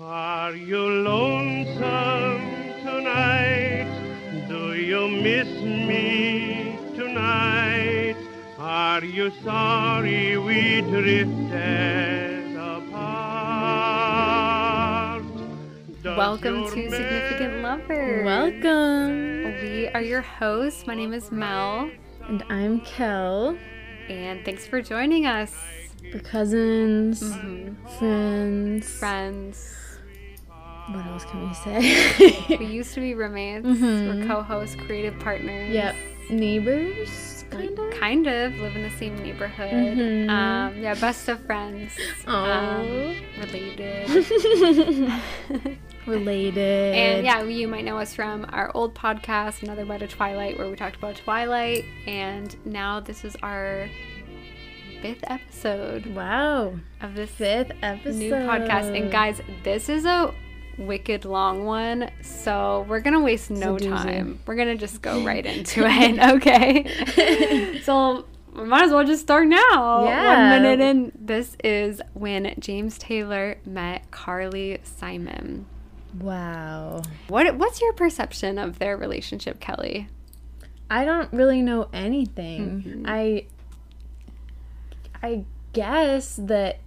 Are you lonesome tonight? Do you miss me tonight? Are you sorry we drifted apart? Does Welcome to Significant Lover. Welcome. We are your hosts. My name is Mel, And I'm Kel. and thanks for joining us, We're cousins, mm-hmm. friends. friends. What else can we say? We used to be roommates. Mhm. We're co-hosts, creative partners. yep. Neighbors, kind of. kind of live in the same neighborhood. Mhm. Um, yeah, best of friends. Um, related. Related. And yeah, you might know us from our old podcast, Another Bite of Twilight, where we talked about Twilight. And now this is our fifth episode Wow. of this Fifth episode. new podcast. And guys, this is a wicked long one, so we're gonna waste no time. We're gonna just go right into it, okay? so we might as well just start now. Yeah. One minute in. This is when James Taylor met Carly Simon. Wow. What what's your perception of their relationship, Kelly? I don't really know anything. Mhm. I I guess that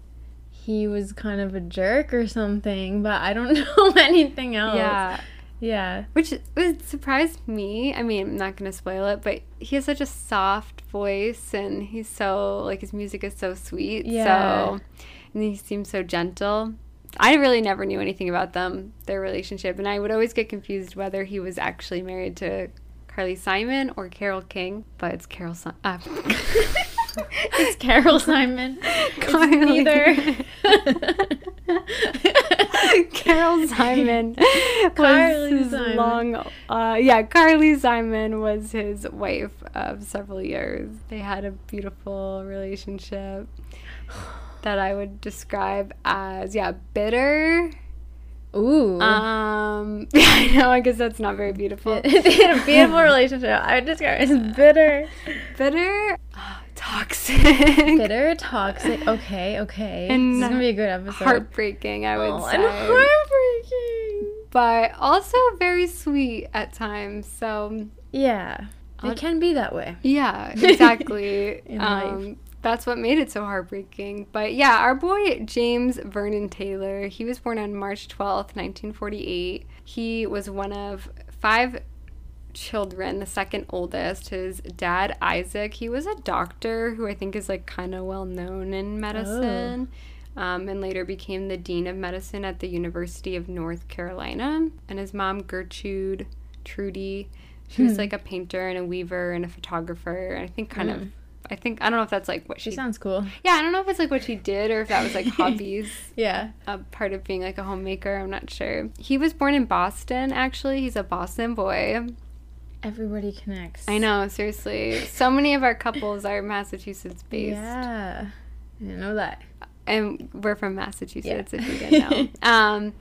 he was kind of a jerk or something, but I don't know anything else. Yeah. Yeah. Which would surprise me. I mean, I'm not going to spoil it, but he has such a soft voice and he's so, like, his music is so sweet. Yeah. So, and he seems so gentle. I really never knew anything about them, their relationship. And I would always get confused whether he was actually married to Carly Simon or Carole King, but it's Carol Simon. Uh, It's Carol Simon. Carly. neither. Carol Simon was Carly his Simon. long uh, yeah Carly Simon was his wife of several years they had a beautiful relationship that I would describe as yeah bitter Ooh. um yeah I know I guess that's not very beautiful they had a beautiful relationship. I would describe it as bitter. bitter toxic Bitter, toxic. Okay, okay. And this is gonna be a good episode. heartbreaking I would Oh, say and heartbreaking. but also very sweet at times so Yeah. I'll- It can be that way. Yeah, exactly. Um, life. That's what made it so heartbreaking. But yeah, our boy James Vernon Taylor, he was born on March 12th, 1948. He was one of five children, the second oldest. His dad, Isaac, he was a doctor who I think is like kind of well known in medicine. Um, and later became the dean of medicine at the University of North Carolina. And his mom, Gertrude Trudy, she was like a painter and a weaver and a photographer. And I think kind of, I think, I don't know if that's like what She she, sounds cool. yeah, I don't know if it's like what she did or if that was like hobbies, Yeah. a part of being like a homemaker. I'm not sure. He was born in Boston, actually. He's a Boston boy. Everybody connects. I know, seriously. So many of our couples are Massachusetts based. Yeah. I didn't know that. and we're from Massachusetts, Yeah. if you didn't know. um,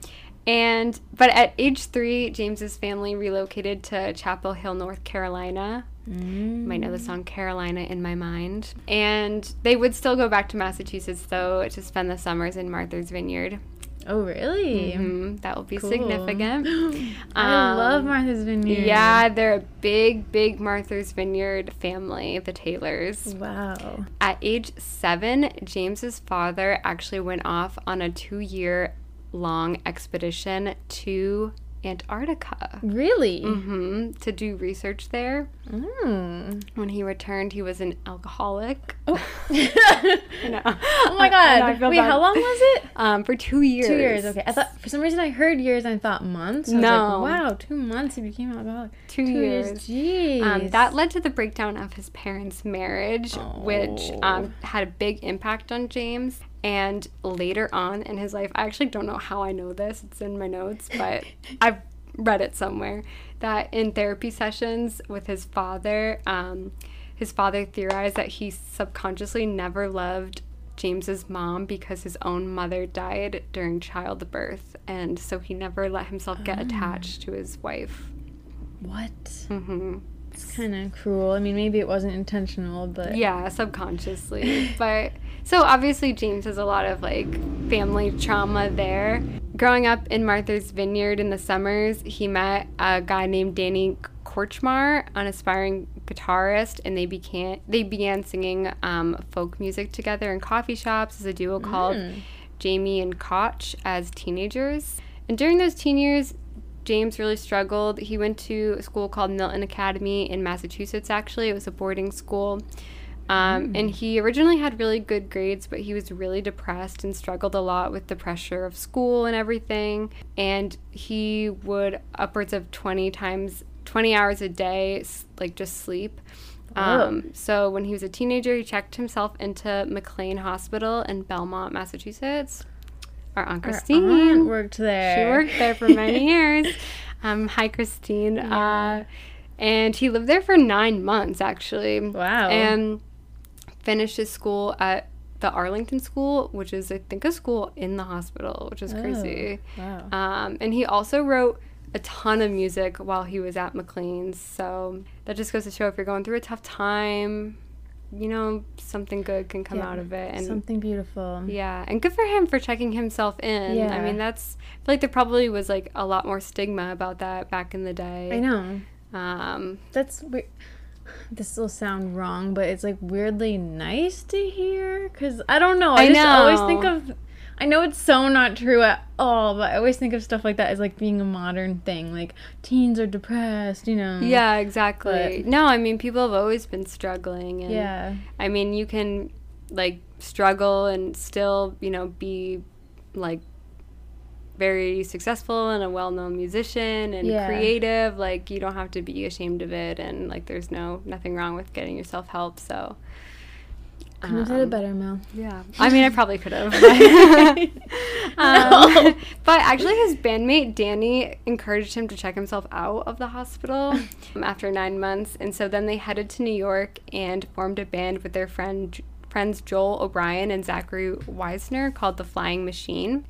and but at age three, James's family relocated to Chapel Hill, North Carolina. Mm. You might know the song Carolina in my mind. And they would still go back to Massachusetts though to spend the summers in Martha's Vineyard. Oh, really? Mhm, That will be Cool. significant. I Um, love Martha's Vineyard. Yeah, they're a big, big Martha's Vineyard family, the Taylors. Wow. At age seven, James's father actually went off on a two year long expedition to Antarctica. Really? hmm to do research there. Mm. When he returned, he was an alcoholic. Oh. Oh my god. know, I feel Wait, bad. how long was it? Um, for two years. Two years. Okay. I thought for some reason I heard years and I thought months. I was No. like, wow, two months he became alcoholic. Two, Two years. years. Jeez. Um, that led to the breakdown of his parents' marriage, which Oh. um, had a big impact on James. And later on in his life, I actually don't know how I know this, it's in my notes, but I've read it somewhere that in therapy sessions with his father, um, his father theorized that he subconsciously never loved James's mom because his own mother died during childbirth, and so he never let himself get attached to his wife. what? hmm It's kind of cruel. I mean, maybe it wasn't intentional, but Yeah, subconsciously. but so obviously James has a lot of like family trauma there. growing up in Martha's Vineyard in the summers, he met a guy named Danny Kortchmar, an aspiring guitarist, and they began they began singing um, folk music together in coffee shops as a duo called Jamie and Kootch as teenagers. And during those teen years, James really struggled. He went to a school called Milton Academy in Massachusetts. Actually, it was a boarding school. Um, And he originally had really good grades, but he was really depressed and struggled a lot with the pressure of school and everything. And he would upwards of 20 times, 20 hours a day, like just sleep. Um, so when he was a teenager, he checked himself into McLean Hospital in Belmont, Massachusetts. Our Aunt Our Christine. aunt worked there. She worked there for many years. Um, hi, Christine. Uh, and he lived there for nine months, actually. Wow. And finished his school at the Arlington School, which is, I think, a school in the hospital, which is crazy. Wow. Um, and he also wrote a ton of music while he was at McLean's. So that just goes to show if you're going through a tough time, you know, something good can come Yeah, out of it. And Something beautiful. yeah, and good for him for checking himself in. yeah. I mean, that's I feel like there probably was like a lot more stigma about that back in the day. I know. Um, That's weird. This will sound wrong, but it's like weirdly nice to hear because I don't know. I, I just always think of. I know it's so not true at all, but I always think of stuff like that as like being a modern thing. Like teens are depressed, you know. yeah, exactly. But- no, I mean, people have always been struggling, and Yeah. I mean, you can like struggle and still, you know, be like very successful and a well-known musician and Yeah. creative like you don't have to be ashamed of it and like there's no nothing wrong with getting yourself help so Couldn't have said it um, better, Mel. Yeah, I mean, I probably could have. But, um, but actually, his bandmate Danny encouraged him to check himself out of the hospital after nine months, and so then they headed to New York and formed a band with their friend friends Joel O'Brien and Zachary Wiesner called the Flying Machine.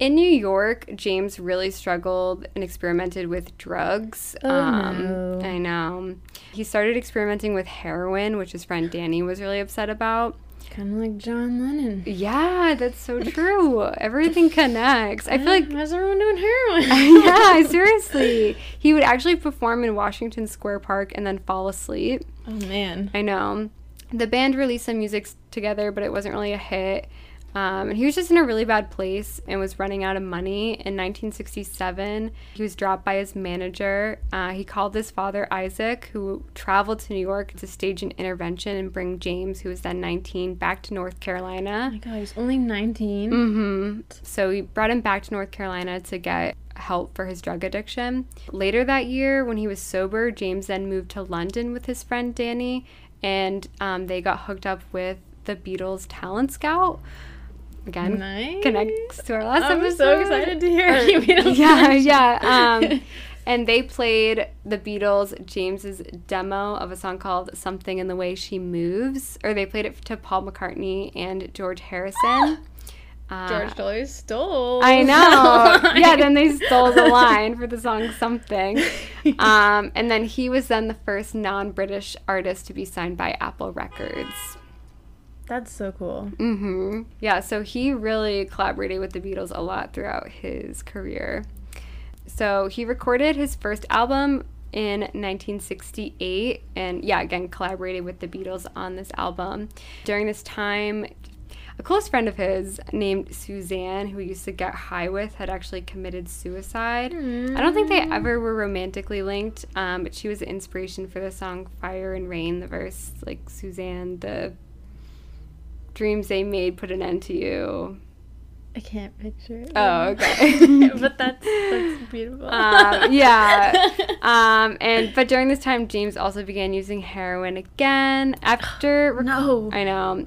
In New York, James really struggled and experimented with drugs. Oh, no. Um, I know. He started experimenting with heroin, which his friend Danny was really upset about. Kind of like John Lennon. Yeah, that's so true. Everything connects. I feel like How's everyone doing heroin? yeah, seriously. He would actually perform in Washington Square Park and then fall asleep. oh man. I know. The band released some music together, but it wasn't really a hit. Um, and he was just in a really bad place and was running out of money. In 1967, he was dropped by his manager. Uh, he called his father, Isaac, who traveled to New York to stage an intervention and bring James, who was then 19, back to North Carolina. Oh my god, he's only 19. hmm So he brought him back to North Carolina to get help for his drug addiction. Later that year, when he was sober, James then moved to London with his friend Danny, and um, they got hooked up with the Beatles Talent Scout. Again, Nice. connects to our last I'm episode. so excited to hear Or- Yeah, yeah. Um, and they played the Beatles James's demo of a song called "Something in the Way She Moves," or they played it to Paul McCartney and George Harrison. Uh, George totally stole. I know. yeah, then they stole the line for the song Something. Um, and then he was then the first non British artist to be signed by Apple Records. That's so cool. hmm Yeah, so he really collaborated with the Beatles a lot throughout his career. So he recorded his first album in 1968 and yeah again collaborated with the beatles on this album during this time a close friend of his named suzanne who he used to get high with had actually committed suicide i don't think they ever were romantically linked um, but she was the inspiration for the song fire and rain the verse like suzanne the dreams they made put an end to you I can't picture it. oh okay but that's that's beautiful. um, yeah. Um, and but during this time, James also began using heroin again. After rec- no. I know.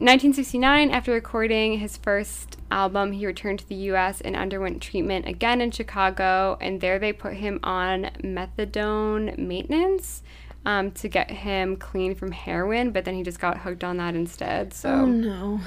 1969, after recording his first album, he returned to the U.S. and underwent treatment again in Chicago, and there they put him on methadone maintenance. Um, to get him clean from heroin, but then he just got hooked on that instead. So oh no.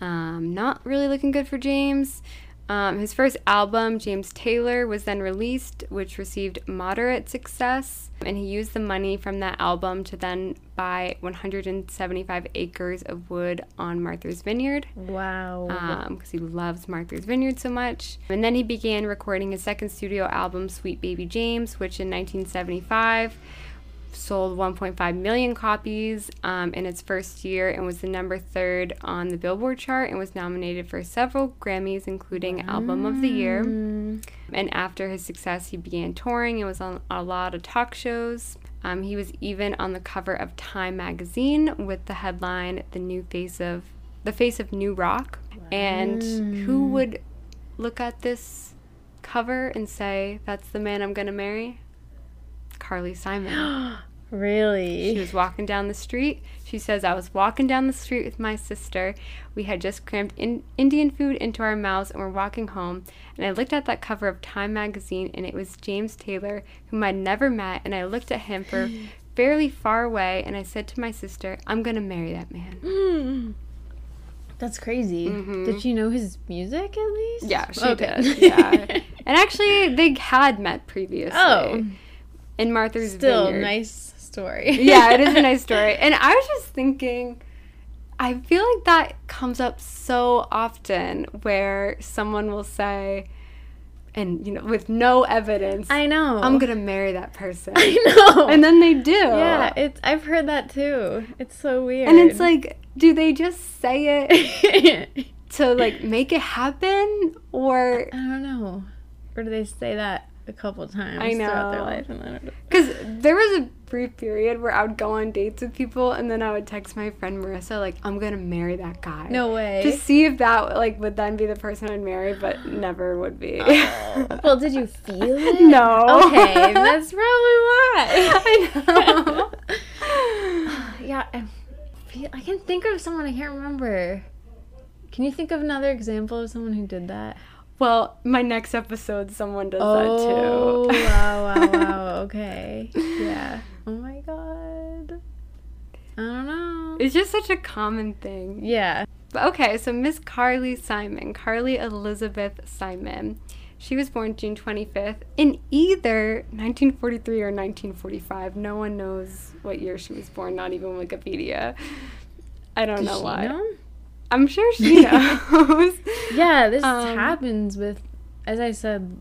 um, not really looking good for James. Um, his first album, James Taylor, was then released, which received moderate success. And he used the money from that album to then buy 175 acres of wood on Martha's Vineyard Wow. because he loves Martha's Vineyard so much. And then he began recording his second studio album, Sweet Baby James, which in 1975 sold 1.5 million copies um, in its first year and was the number third on the Billboard chart and was nominated for several Grammys, including Album of the Year. Mm. And after his success, he began touring and was on a lot of talk shows. Um, he was even on the cover of Time magazine with the headline "The New Face of the Face of New Rock." And who would look at this cover and say, "That's the man I'm going to marry"? Carly Simon. Really? She was walking down the street. She says, I was walking down the street with my sister. We had just crammed in Indian food into our mouths and were walking home. And I looked at that cover of Time magazine, and it was James Taylor, whom I'd never met. And I looked at him for fairly far away, and I said to my sister, I'm going to marry that man. Mm. That's crazy. Did you know his music at least? Mm-hmm. Yeah, she Okay. did. Yeah. and actually, they had met previously. Oh. In Martha's Still Vineyard. nice story. yeah, it is a nice story. And I was just thinking, I feel like that comes up so often where someone will say, and you know, with no evidence, I know. I'm gonna marry that person, I know. and then they do. yeah, it's I've heard that too. It's so weird. and it's like, do they just say it to like make it happen, or I don't know. Or do they say that a couple times I throughout their life and then Because there was a brief period where I would go on dates with people, and then I would text my friend Marissa, like, I'm gonna marry that guy. No way. To see if that like would then be the person I'd marry, but never would be. Oh. well, did you feel it? no. Okay, that's probably why. I know. yeah, I feel I can think of someone I can't remember. Can you think of another example of someone who did that? Well, my next episode, someone does Oh, that too. Oh, wow, wow, wow. Okay. Yeah. Oh my god. I don't know. It's just such a common thing. Yeah. But okay, so Miss Carly Simon, Carly Elizabeth Simon. She was born June 25th in either 1943 or 1945. No one knows what year she was born, not even Wikipedia. I don't Does know why. know? I'm sure she knows. Yeah, this Um, happens with, as I said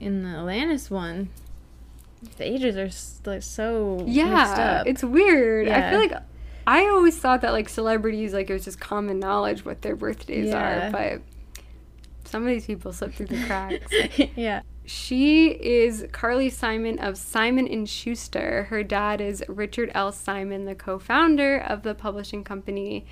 in the Atlantis one. The ages are like so mixed yeah, it's weird. Yeah. I feel like I always thought that like celebrities, like it was just common knowledge what their birthdays Yeah. are, but some of these people slip through the cracks. yeah. She is Carly Simon of Simon and Schuster. Her dad is Richard L. Simon, the co-founder of the publishing company,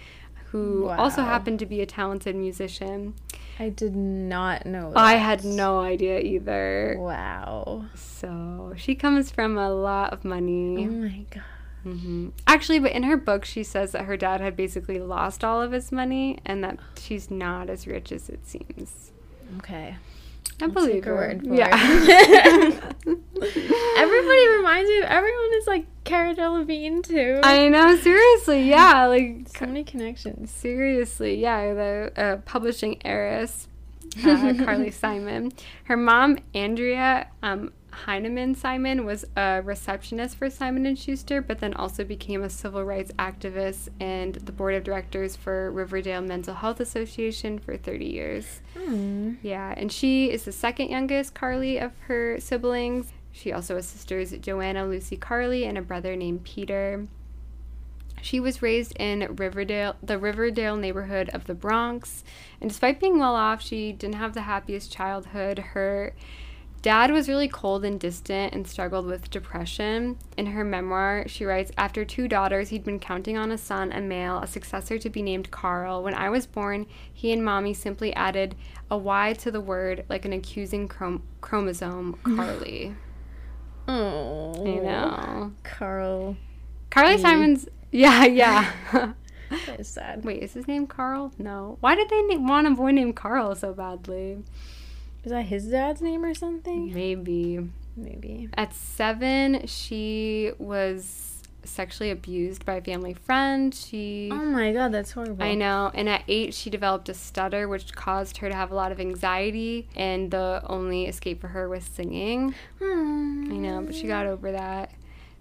who also happened to be a talented musician. I did not know. That. I had no idea either. Wow. So she comes from a lot of money. Oh my god. hmm Actually, but in her book, she says that her dad had basically lost all of his money and that she's not as rich as it seems. Okay. I believe her word for yeah. Everybody reminds me. of Everyone is like Cara Delevingne too. I know, seriously, yeah, like so many connections. seriously, yeah, the uh, publishing heiress, uh, Carly Simon. Her mom, Andrea um, Heinemann Simon, was a receptionist for Simon and Schuster, but then also became a civil rights activist and the board of directors for Riverdale Mental Health Association for 30 years. Hmm. Yeah, and she is the second youngest Carly of her siblings. She also has sisters Joanna, Lucy, Carly, and a brother named Peter. She was raised in Riverdale, the Riverdale neighborhood of the Bronx, and despite being well off, she didn't have the happiest childhood. Her dad was really cold and distant and struggled with depression. In her memoir, she writes After two daughters, he'd been counting on a son, a male, a successor to be named Carl. When I was born, he and mommy simply added a Y to the word like an accusing chrom- chromosome, Carly. Oh. I know. Carl. Carly E. Simon's. Yeah, yeah. That is sad. Wait, is his name Carl? No. Why did they na- want a boy named Carl so badly? Is that his dad's name or something? Maybe. Maybe. At seven, she was sexually abused by a family friend. She Oh my god, that's horrible. I know. And at eight, she developed a stutter, which caused her to have a lot of anxiety. And the only escape for her was singing. Hmm. I know, but she got over that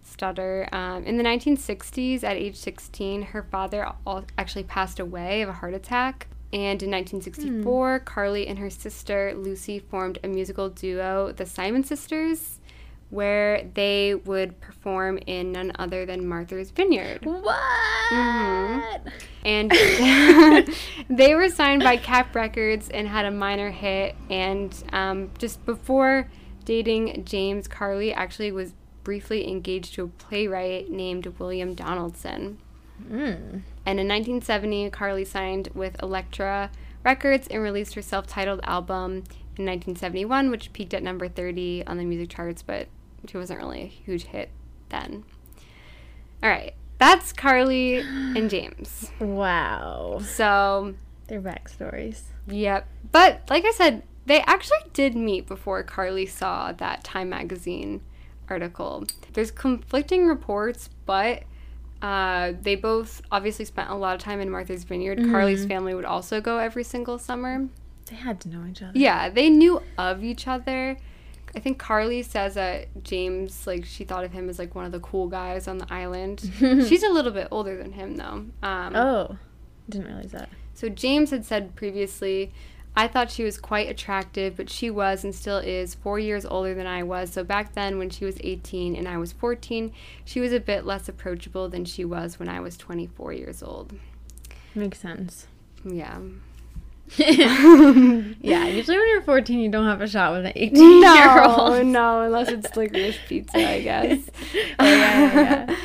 stutter. Um, in the 1960s, at age 16, her father al- actually passed away of a heart attack. And in 1964, Carly and her sister Lucy formed a musical duo, the Simon Sisters, where they would perform in none other than Martha's Vineyard. What? Mm-hmm. And they were signed by Kapp Records and had a minor hit. And um, just before dating James, Carly actually was briefly engaged to a playwright named William Donaldson. Mm. And in 1970, Carly signed with Elektra Records and released her self titled album in 1971, which peaked at number 30 on the music charts, but she wasn't really a huge hit then. All right, that's Carly and James. Wow. So, Their backstories. yep. But like I said, they actually did meet before Carly saw that Time magazine article. There's conflicting reports, but uh, they both obviously spent a lot of time in Martha's Vineyard. Carly's family would also go every single summer. They had to know each other. Yeah, they knew of each other. I think Carly says that James, like, she thought of him as like one of the cool guys on the island. She's a little bit older than him, though. Um, Oh. Didn't realize that. so James had said previously, I thought she was quite attractive, but she was and still is four years older than I was. So back then, when she was 18 and I was 14, she was a bit less approachable than she was when I was 24 years old. Makes sense. Yeah. Yeah, usually when you're 14, you don't have a shot with an eighteen-year-old. no, no, unless it's licorice pizza, I guess. Oh, yeah, yeah.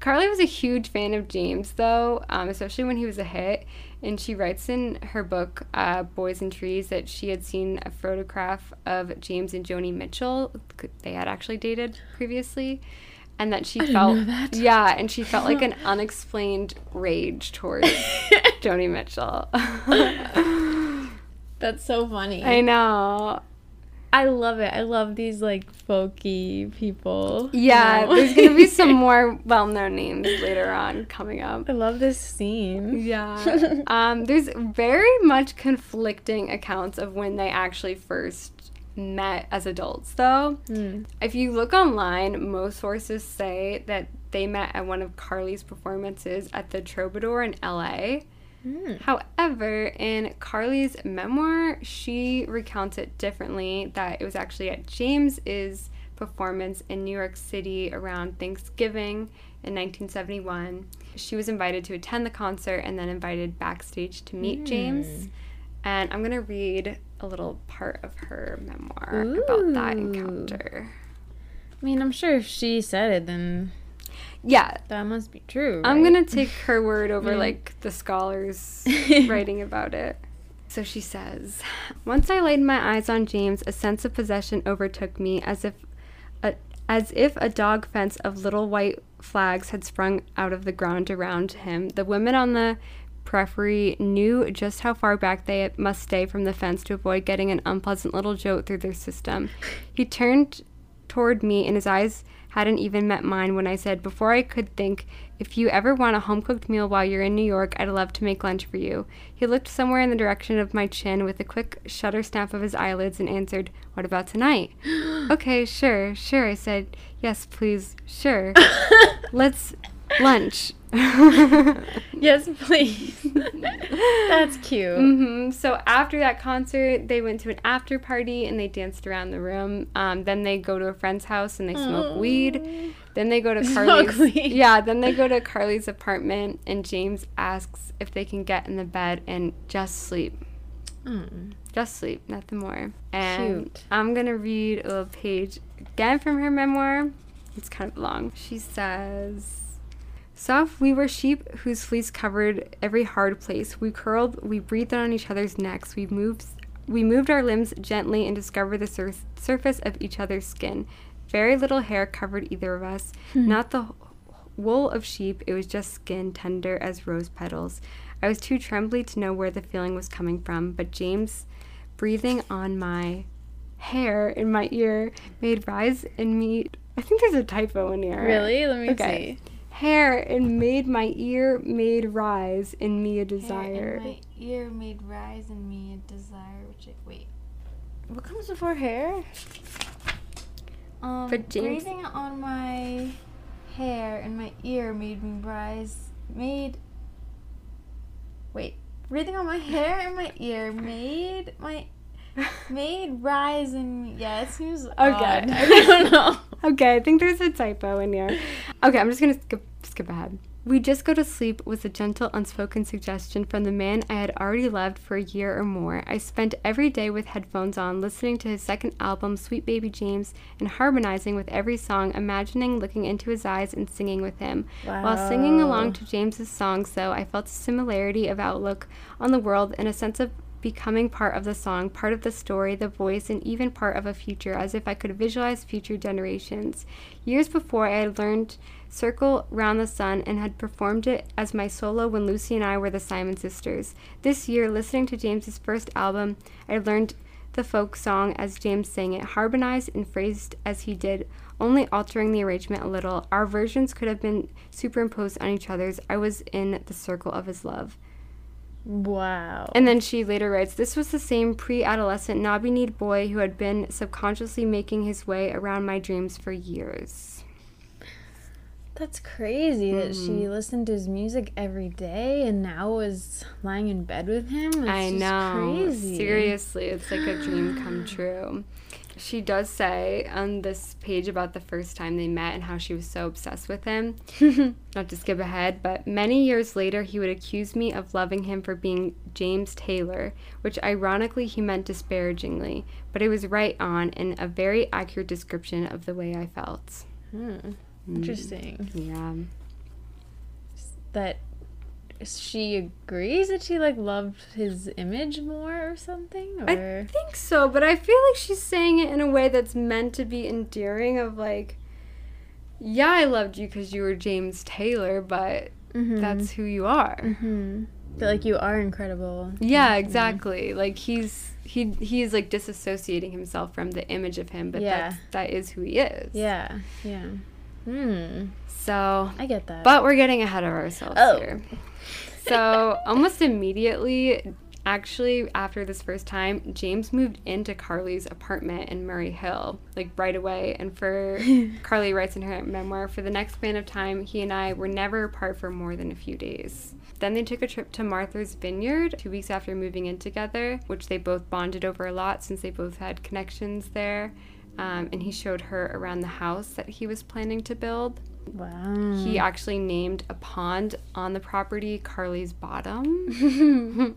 Carly was a huge fan of James, though, um, especially when he was a hit. And she writes in her book, uh, Boys and Trees, that she had seen a photograph of James and Joni Mitchell. They had actually dated previously. And that she didn't felt, that. yeah, and she felt like an unexplained rage towards Joni Mitchell. That's so funny. I know. I love it. I love these like folky people. you Yeah, know? there's gonna be some more well-known names later on coming up. I love this scene. Yeah. um, there's very much conflicting accounts of when they actually first met as adults, though. Hmm. If you look online, most sources say that they met at one of Carly's performances at the Troubadour in LA. Hmm. However, in Carly's memoir, she recounts it differently that it was actually at James's performance in New York City around Thanksgiving in 1971. She was invited to attend the concert and then invited backstage to meet James. And I'm going to read a little part of her memoir about that encounter. I mean, I'm sure if she said it, then Yeah, that must be true. I'm gonna take her word over Mm. like the scholars writing about it. So she says, Once I laid my eyes on James, a sense of possession overtook me as if a, as if a dog fence of little white flags had sprung out of the ground around him. The women on the periphery knew just how far back they must stay from the fence to avoid getting an unpleasant little jolt through their system. He turned toward me, and his eyes hadn't even met mine when I said, Before I could think, if you ever want a home cooked meal while you're in New York, I'd love to make lunch for you. He looked somewhere in the direction of my chin with a quick shutter snap of his eyelids and answered, What about tonight? okay, sure, sure, I said. Yes, please, sure. Let's lunch. Yes, please. That's cute. hmm So after that concert, they went to an after party and they danced around the room. Um, then they go to a friend's house and they smoke weed. Then they go to Carly's. Yeah, then they go to Carly's apartment and James asks if they can get in the bed and just sleep. Mm. Just sleep, nothing more. And Cute. I'm gonna read a little page again from her memoir. It's kind of long. She says. Soft, we were sheep whose fleece covered every hard place. We curled, we breathed on each other's necks. We moved, we moved our limbs gently and discovered the sur- surface of each other's skin. Very little hair covered either of us. Hmm. Not the wool of sheep, it was just skin tender as rose petals. I was too trembly to know where the feeling was coming from, but James, breathing on my hair in my ear, made rise in me. I think there's a typo in here. Really? Let me Okay. see. Hair and made my ear made rise in me a desire. Hair desire. in my ear made rise in me a desire. Which I, wait, what comes before hair? Um, But James- breathing on my hair and my ear made me rise. Made. Wait, breathing on my hair and my ear made my made rise and. Yeah, it seems okay. odd. I don't know. Okay, I think there's a typo in here. Okay, I'm just gonna skip skip ahead. We Just Go to Sleep was a gentle, unspoken suggestion from the man I had already loved for a year or more. I spent every day with headphones on, listening to his second album, Sweet Baby James, and harmonizing with every song, imagining looking into his eyes and singing with him. Wow. While singing along to James's songs, though, I felt a similarity of outlook on the world and a sense of becoming part of the song, part of the story, the voice, and even part of a future, as if I could visualize future generations. Years before, I had learned Circle Round the Sun and had performed it as my solo when Lucy and I were the Simon Sisters. This year, listening to James's first album, I learned the folk song as James sang it, harmonized and phrased as he did, only altering the arrangement a little. Our versions could have been superimposed on each other's. I was in the circle of his love. Wow. And then she later writes, This was the same pre adolescent knobby kneed boy who had been subconsciously making his way around my dreams for years. That's crazy that Mm-hmm. she listened to his music every day and now was lying in bed with him. It's I know. Crazy. Seriously, it's like a dream come true. She does say on this page about the first time they met and how she was so obsessed with him. Not to skip ahead, but many years later, he would accuse me of loving him for being James Taylor, which ironically he meant disparagingly, but it was right on and a very accurate description of the way I felt. Hmm. Interesting. Yeah. That she agrees that she like loved his image more or something I think so, but I feel like she's saying it in a way that's meant to be endearing of like yeah, I loved you because you were James Taylor, but Mhm. that's who you are. Mhm. that like you are incredible. Yeah, exactly. Like he's he he's like disassociating himself from the image of him, but Yeah. that's that is who he is. Yeah. Yeah. Hmm. So I get that. But we're getting ahead of ourselves Oh. here. So almost immediately, actually after this first time, James moved into Carly's apartment in Murray Hill, like right away. And for Carly writes in her memoir, for the next span of time, he and I were never apart for more than a few days. Then they took a trip to Martha's Vineyard two weeks after moving in together, which they both bonded over a lot since they both had connections there. Um, and he showed her around the house that he was planning to build. wow. He actually named a pond on the property Carly's Bottom.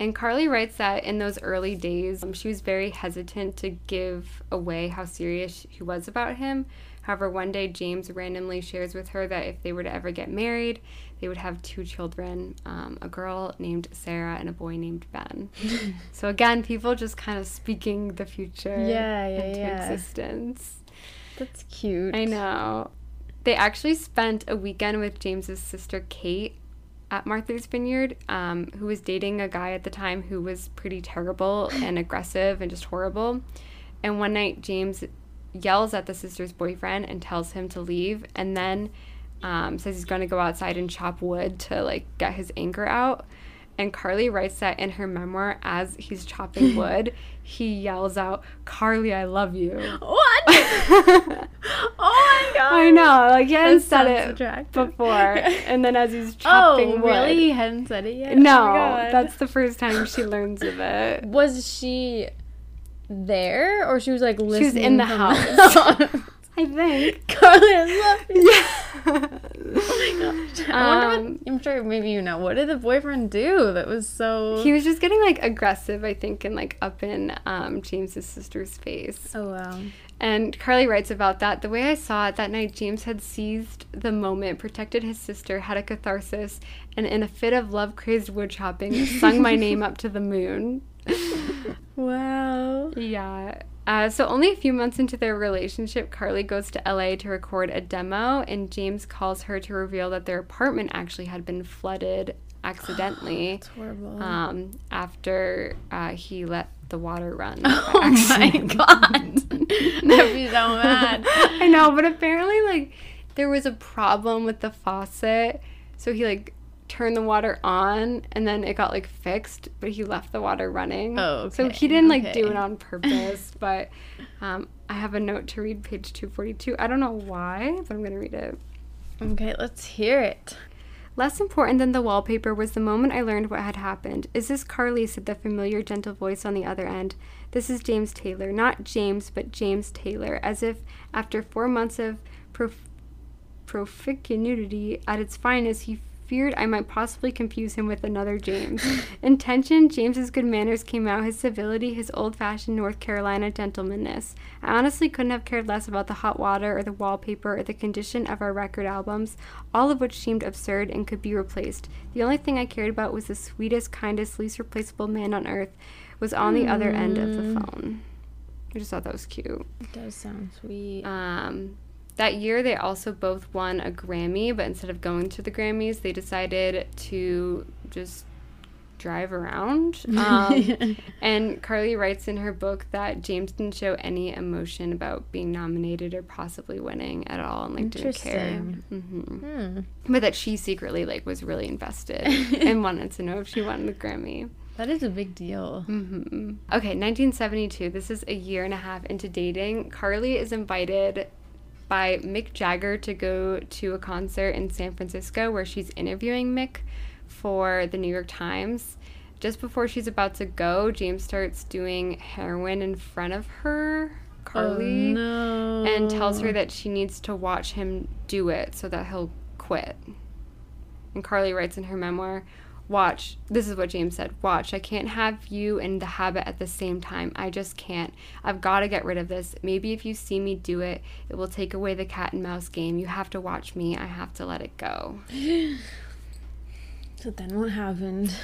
and Carly writes that in those early days, um, she was very hesitant to give away how serious he was about him. However, one day James randomly shares with her that if they were to ever get married, they would have two children um, a girl named Sarah and a boy named Ben. so, again, people just kind of speaking the future Yeah, yeah, into yeah. existence. That's cute. I know. They actually spent a weekend with James's sister Kate at Martha's Vineyard, um, who was dating a guy at the time who was pretty terrible and aggressive and just horrible. And one night, James yells at the sister's boyfriend and tells him to leave, and then um, says he's going to go outside and chop wood to like get his anger out. And Carly writes that in her memoir as he's chopping wood, he yells out, "Carly, I love you." What? oh my god. I know, like he hadn't said it attractive. before, and then as he's chopping Oh, wood, really? He hadn't said it yet? no, Oh that's the first time she learns of it. Was she there or she was like listening? was in the house. I think. Carly, I love you. Yeah. Oh my gosh. I wonder Um, what, I'm sure maybe you know. What did the boyfriend do that was so. He was just getting like aggressive, I think, and like up in um, James's sister's face. oh, wow. And Carly writes about that. The way I saw it that night, James had seized the moment, protected his sister, had a catharsis, and in a fit of love crazed wood chopping, sung my name up to the moon. Wow. Yeah. Uh, so only a few months into their relationship, Carly goes to LA to record a demo, and James calls her to reveal that their apartment actually had been flooded accidentally It's horrible. um, after uh, he let the water run. oh my god. That'd be so mad. I know, but apparently, like there was a problem with the faucet, so he like turned the water on and then it got like fixed, but he left the water running. Oh, So he didn't like do it on purpose, but um, I have a note to read page 242. I don't know why, but I'm going to read it. Okay, let's hear it. Less important than the wallpaper was the moment I learned what had happened. Is this Carly? said the familiar, gentle voice on the other end. This is James Taylor. Not James, but James Taylor. As if after four months of prof- proficunity at its finest, he feared I might possibly confuse him with another James. Intention, James's good manners came out, his civility, his old fashioned North Carolina gentlemanness. I honestly couldn't have cared less about the hot water or the wallpaper or the condition of our record albums, all of which seemed absurd and could be replaced. The only thing I cared about was the sweetest, kindest, least replaceable man on earth was on the other end of the phone. I just thought that was cute. It does sound sweet. Um, that year, they also both won a Grammy, but instead of going to the Grammys, they decided to just drive around. Um, and Carly writes in her book that James didn't show any emotion about being nominated or possibly winning at all, and like didn't care. Interesting. hmm. But that she secretly like was really invested and wanted to know if she won the Grammy. That is a big deal. hmm Okay, 1972. This is a year and a half into dating. Carly is invited by Mick Jagger to go to a concert in San Francisco where she's interviewing Mick for the New York Times. Just before she's about to go, James starts doing heroin in front of her, Carly, oh, no. and tells her that she needs to watch him do it so that he'll quit. And Carly writes in her memoir, Watch, this is what James said. Watch, I can't have you and the habit at the same time. I just can't. I've got to get rid of this. Maybe if you see me do it, it will take away the cat and mouse game. You have to watch me. I have to let it go. So then what happened?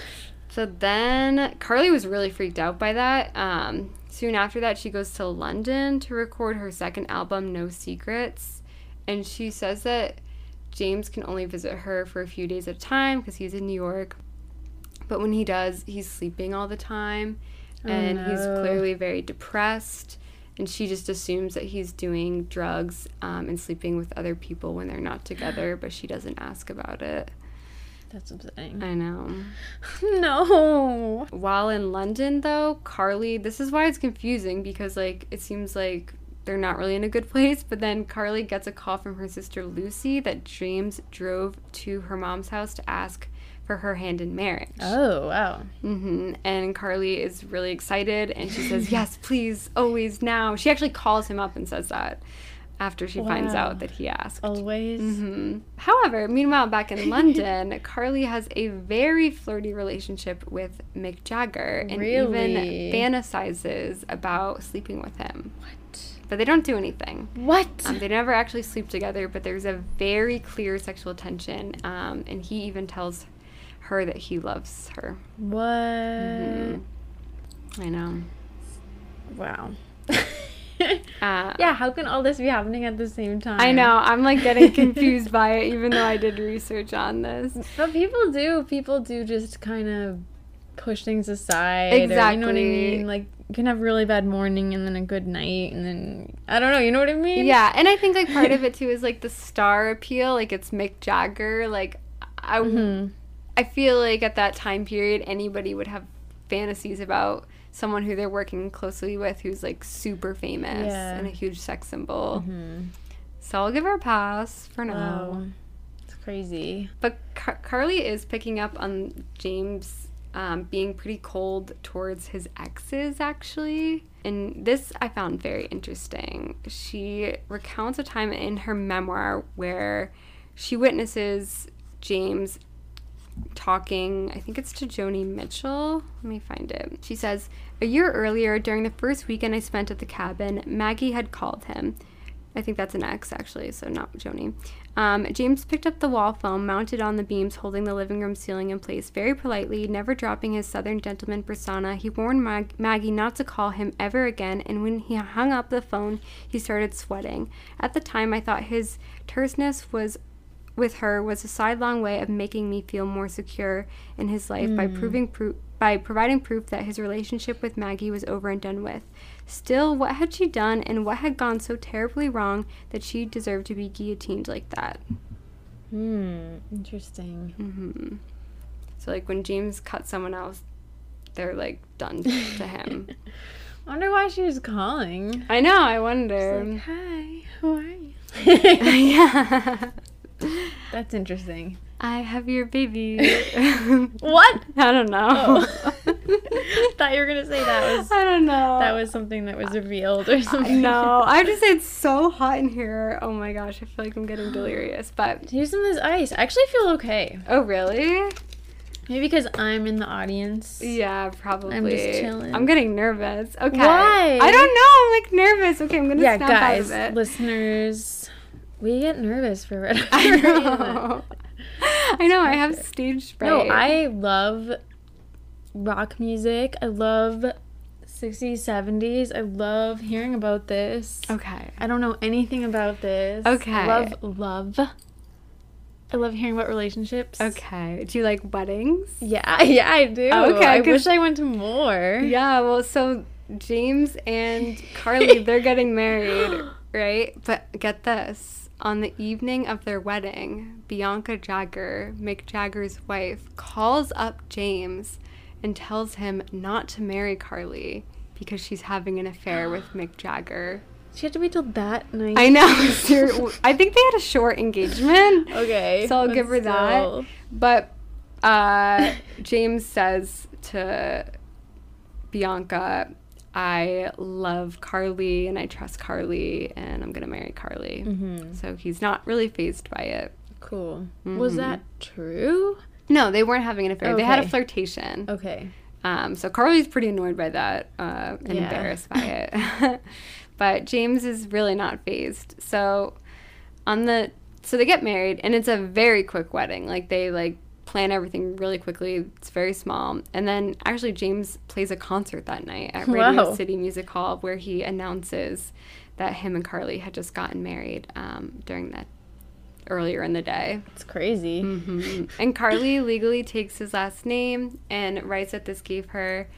So then Carly was really freaked out by that. Um, soon after that, she goes to London to record her second album, No Secrets. And she says that James can only visit her for a few days at a time because he's in New York. But when he does, he's sleeping all the time. And he's no. clearly very depressed. And she just assumes that he's doing drugs um, and sleeping with other people when they're not together, but she doesn't ask about it. That's upsetting. I know. no. While in London, though, Carly, this is why it's confusing because, like, it seems like they're not really in a good place. But then Carly gets a call from her sister Lucy that James drove to her mom's house to ask for her hand in marriage. Oh, wow. hmm And Carly is really excited and she says, Yes, please, always now. She actually calls him up and says that after she finds out that he asked. Always. hmm However, meanwhile, back in London, Carly has a very flirty relationship with Mick Jagger and Really? even fantasizes about sleeping with him. What? But they don't do anything. What? Um, they never actually sleep together, but there's a very clear sexual tension. Um, and he even tells her that he loves her. what? Mhm. I know. Wow. Uh, yeah, how can all this be happening at the same time? I know. I'm like getting confused by it, even though I did research on this. But people do. People do just kind of push things aside. Or, you know what I mean? Like, you can have really bad morning and then a good night, and then I don't know. You know what I mean? Yeah, and I think like part of it too is like the star appeal. Like it's Mick Jagger. Like I, Mhm. I feel like at that time period, anybody would have fantasies about someone who they're working closely with who's like super famous Yeah. and a huge sex symbol. Mhm. So I'll give her a pass for now. Wow. It's crazy. But Car- Carly is picking up on James um, being pretty cold towards his exes, actually. And this I found very interesting. She recounts a time in her memoir where she witnesses James talking, I think it's to Joni Mitchell. Let me find it. She says, A year earlier, during the first weekend I spent at the cabin, Maggie had called him. I think that's an ex, actually, so not Joni. Um, James picked up the wall phone mounted on the beams holding the living room ceiling in place very politely, never dropping his southern gentleman persona. He warned Mag- Maggie not to call him ever again, and when he hung up the phone, he started sweating. At the time, I thought his terseness was with her was a sidelong way of making me feel more secure in his life by proving proof by providing proof that his relationship with Maggie was over and done with. Still, what had she done and what had gone so terribly wrong that she deserved to be guillotined like that? Hmm. Interesting. hmm So, like, when James cut someone else, they're like done to him. I wonder why she was calling. I know, I wonder. like, Hi, how are you? yeah. That's interesting. I have your baby. What? I don't know. Oh. Thought you were gonna say that was I don't know. that was something that was revealed or something. No, I say it's so hot in here. Oh my gosh, I feel like I'm getting delirious. But Here's some of this ice. I actually feel okay. oh really? Maybe because I'm in the audience. Yeah, probably. I'm just chilling. I'm getting nervous. Okay. Why? I don't know. I'm like nervous. Okay, I'm gonna Yeah, snap guys, out of it. listeners, we get nervous for whatever I know. I know. I have stage fright. No, I love rock music. I love 60s, 70s. I love hearing about this. Okay. I don't know anything about this. Okay. I love love. I love hearing about relationships. Okay. Do you like weddings? Yeah, yeah, I do. Okay, I wish I went to more. Yeah, well, so James and Carly, they're getting married, right? But get this. On the evening of their wedding, Bianca Jagger, Mick Jagger's wife, calls up James and tells him not to marry Carly because she's having an affair with Mick Jagger. She had to wait till that night. I know. I think they had a short engagement. Okay. So I'll give her that. still. But uh, James says to Bianca, I love Carly and I trust Carly and I'm going to marry Carly. Mhm. So he's not really fazed by it. Cool. Was Mhm. that true? No, they weren't having an affair. They had a flirtation. Okay. Um, so Carly's pretty annoyed by that uh, and Yeah. embarrassed by it. but James is really not fazed. So on the so they get married and it's a very quick wedding. Like they like plan everything really quickly. It's very small. And then actually James plays a concert that night at Radio Wow. City Music Hall where he announces that him and Carly had just gotten married um, during that earlier in the day. It's crazy. hmm And Carly legally takes his last name and writes that this gave her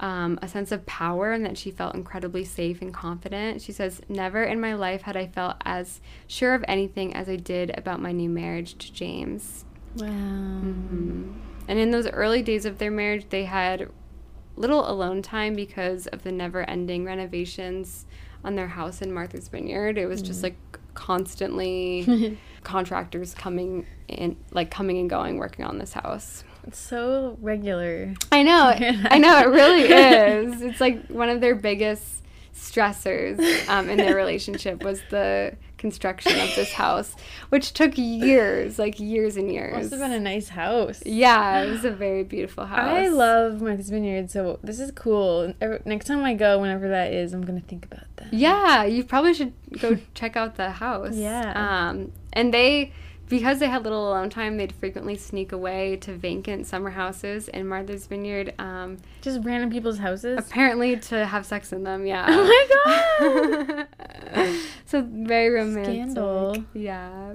um, a sense of power and that she felt incredibly safe and confident. She says, Never in my life had I felt as sure of anything as I did about my new marriage to James. Wow. Mhm. And in those early days of their marriage, they had little alone time because of the never ending renovations on their house in Martha's Vineyard. It was just like constantly contractors coming in, like coming and going, working on this house. It's so regular. I know. I know. It really is. It's like one of their biggest stressors um, in their relationship was the construction of this house, which took years, like years and years. Must have been a nice house. Yeah, it was a very beautiful house. I love Martha's Vineyard, so this is cool. Next time I go, whenever that is, I'm gonna think about that. Yeah, you probably should go check out the house. Yeah. Um, and they, because they had little alone time, they'd frequently sneak away to vacant summer houses in Martha's Vineyard. Um, Just random people's houses. apparently to have sex in them. Yeah. Oh my god! so very romantic. Scandal. Yeah.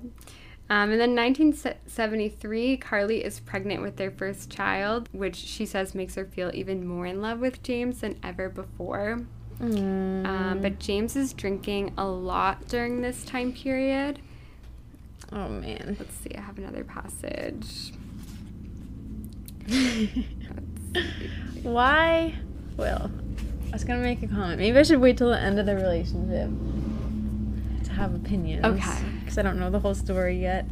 Um, and then 1973, Carly is pregnant with their first child, which she says makes her feel even more in love with James than ever before. Mm. Um, but James is drinking a lot during this time period. Oh man. Let's see, I have another passage. Why? Well, I was gonna make a comment. Maybe I should wait till the end of the relationship to have opinions. Okay. Because I don't know the whole story yet.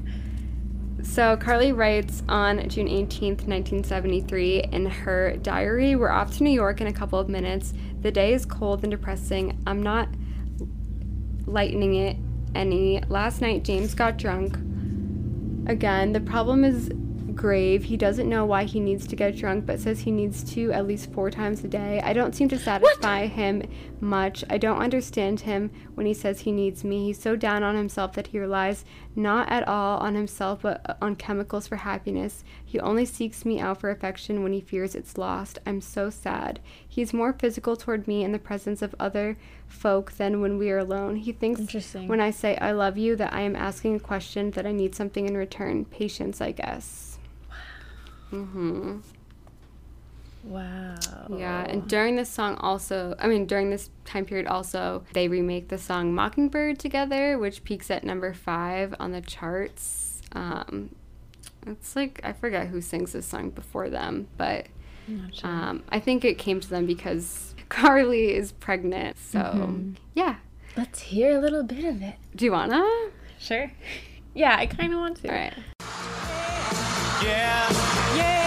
So Carly writes on June 18th, 1973, in her diary We're off to New York in a couple of minutes. The day is cold and depressing. I'm not lightening it any. Last night, James got drunk. Again, the problem is grave. He doesn't know why he needs to get drunk, but says he needs to at least four times a day. I don't seem to satisfy him much. I don't understand him when he says he needs me. He's so down on himself that he relies not at all on himself, but uh, on chemicals for happiness. He only seeks me out for affection when he fears it's lost. I'm so sad. He's more physical toward me in the presence of other folk than when we are alone. He thinks when I say I love you that I am asking a question that I need something in return. Patience, I guess. Mhm. Wow. Yeah, and during this song also, I mean during this time period also, they remake the song Mockingbird together, which peaks at number 5 on the charts. Um it's like I forget who sings this song before them, but sure. um, I think it came to them because Carly is pregnant. So, Mhm. yeah. Let's hear a little bit of it. Do you wanna? Sure. Yeah, I kind of want to. All right. Yeah, yeah.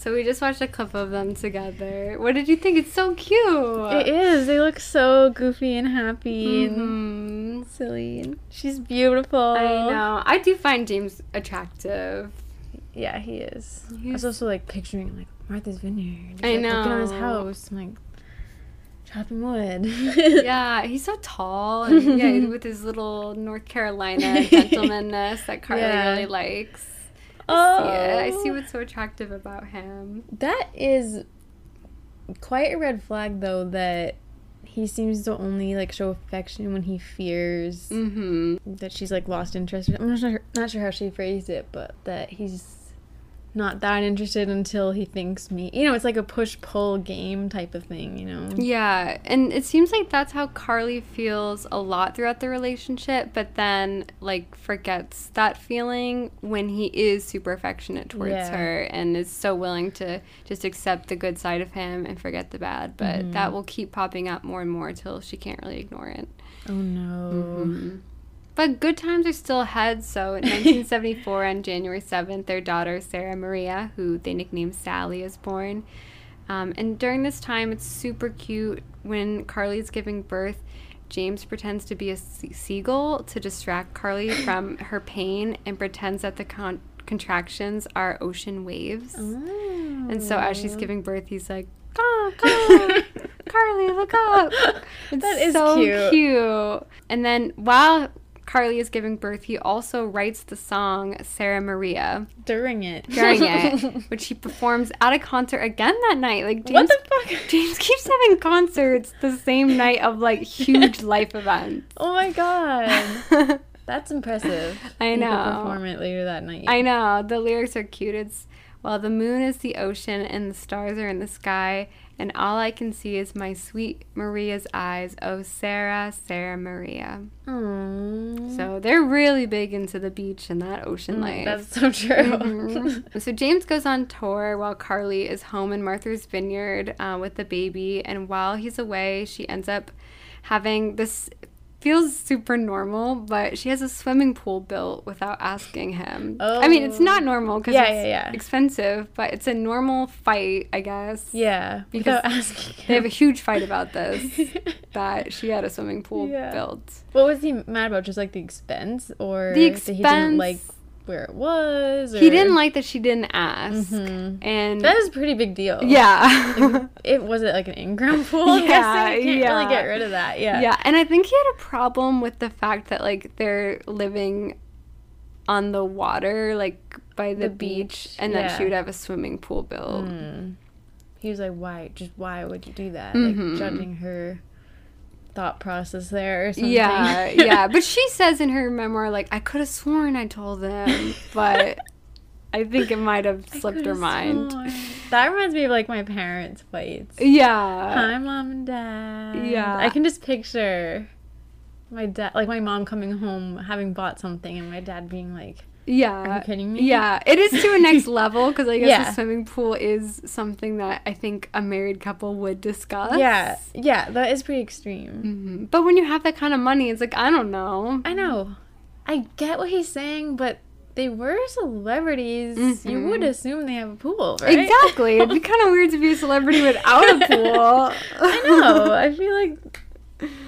So we just watched a clip of them together. What did you think? It's so cute. It is. They look so goofy and happy and Mhm. silly. And she's beautiful. I know. I do find James attractive. Yeah, he is. I was also like picturing like Martha's Vineyard. Just, I like, Looking at his know. house, and, like chopping wood. Yeah, he's so tall and yeah, with his little North Carolina gentlemanness that Carly Yeah. really likes. Oh, Yeah, I see what's so attractive about him. That is quite a red flag, though. That he seems to only like show affection when he fears Mm-hmm. that she's like lost interest. I'm not sure, not sure how she phrased it, but that he's not that interested until he thinks me. You know, it's like a push pull game type of thing. You know. Yeah, and it seems like that's how Carly feels a lot throughout the relationship, but then like forgets that feeling when he is super affectionate towards Yeah. her and is so willing to just accept the good side of him and forget the bad. But Mm-hmm. that will keep popping up more and more till she can't really ignore it. Oh no. But good times are still ahead. So in 1974, on January 7th, their daughter, Sarah Maria, who they nicknamed Sally, is born. Um, and during this time, it's super cute. When Carly's giving birth, James pretends to be a se- seagull to distract Carly from her pain and pretends that the con- contractions are ocean waves. And so as she's giving birth, he's like, "Go, go, Carly, look up." It's That is so cute. cute. And then while Carly is giving birth, he also writes the song Sarah Maria during it. during it, which he performs at a concert again that night. Like James, What the fuck? James keeps having concerts the same night of like huge life events. Oh my god. That's impressive. I You know. perform it later that night. I know. The lyrics are cute. It's well, the moon is the ocean and the stars are in the sky, and all I can see is my sweet Maria's eyes. Oh, Sarah, Sarah Maria. Aww. So they're really big into the beach and that ocean life. Mm, That's so true. Mhm. so James goes on tour while Carly is home in Martha's Vineyard uh, with the baby, and while he's away, she ends up having this feels super normal, but she has a swimming pool built without asking him. Oh. I mean, it's Oh. not normal because Yeah, it's yeah, yeah. expensive, but it's a normal fight, I guess. yeah, Because without asking. They have a huge fight about this that she had a swimming pool built. what was he mad about? Just like the expense, or The that he didn't expense- like where it was? Or... He didn't like that she didn't ask. Mhm. And That is a pretty big deal. yeah. It was it like an in-ground pool. Yeah. You can't yeah. really get rid of that. Yeah. Yeah, and I think he had a problem with the fact that like they're living on the water, like by the, The beach, beach, and that she would have a swimming pool built. Mm. He was like, "Why? Just why would you do that? Mhm. Like judging her thought process there or something." Yeah, yeah. But she says in her memoir, like, I could have sworn I told them, but I think it might have slipped her mind. sworn. That reminds me of like my parents' fights. Yeah. Hi, mom and dad. Yeah. I can just picture my dad, like my mom coming home having bought something, and my dad being like, Yeah. Are you kidding me? Yeah, it is to a next level because I guess Yeah. a swimming pool is something that I think a married couple would discuss. Yeah, yeah, that is pretty extreme. Mhm. But when you have that kind of money, it's like, I don't know. I know. I get what he's saying, but they were celebrities. You would assume they have a pool, right? Exactly. It'd be kind of weird to be a celebrity without a pool. I know. I feel like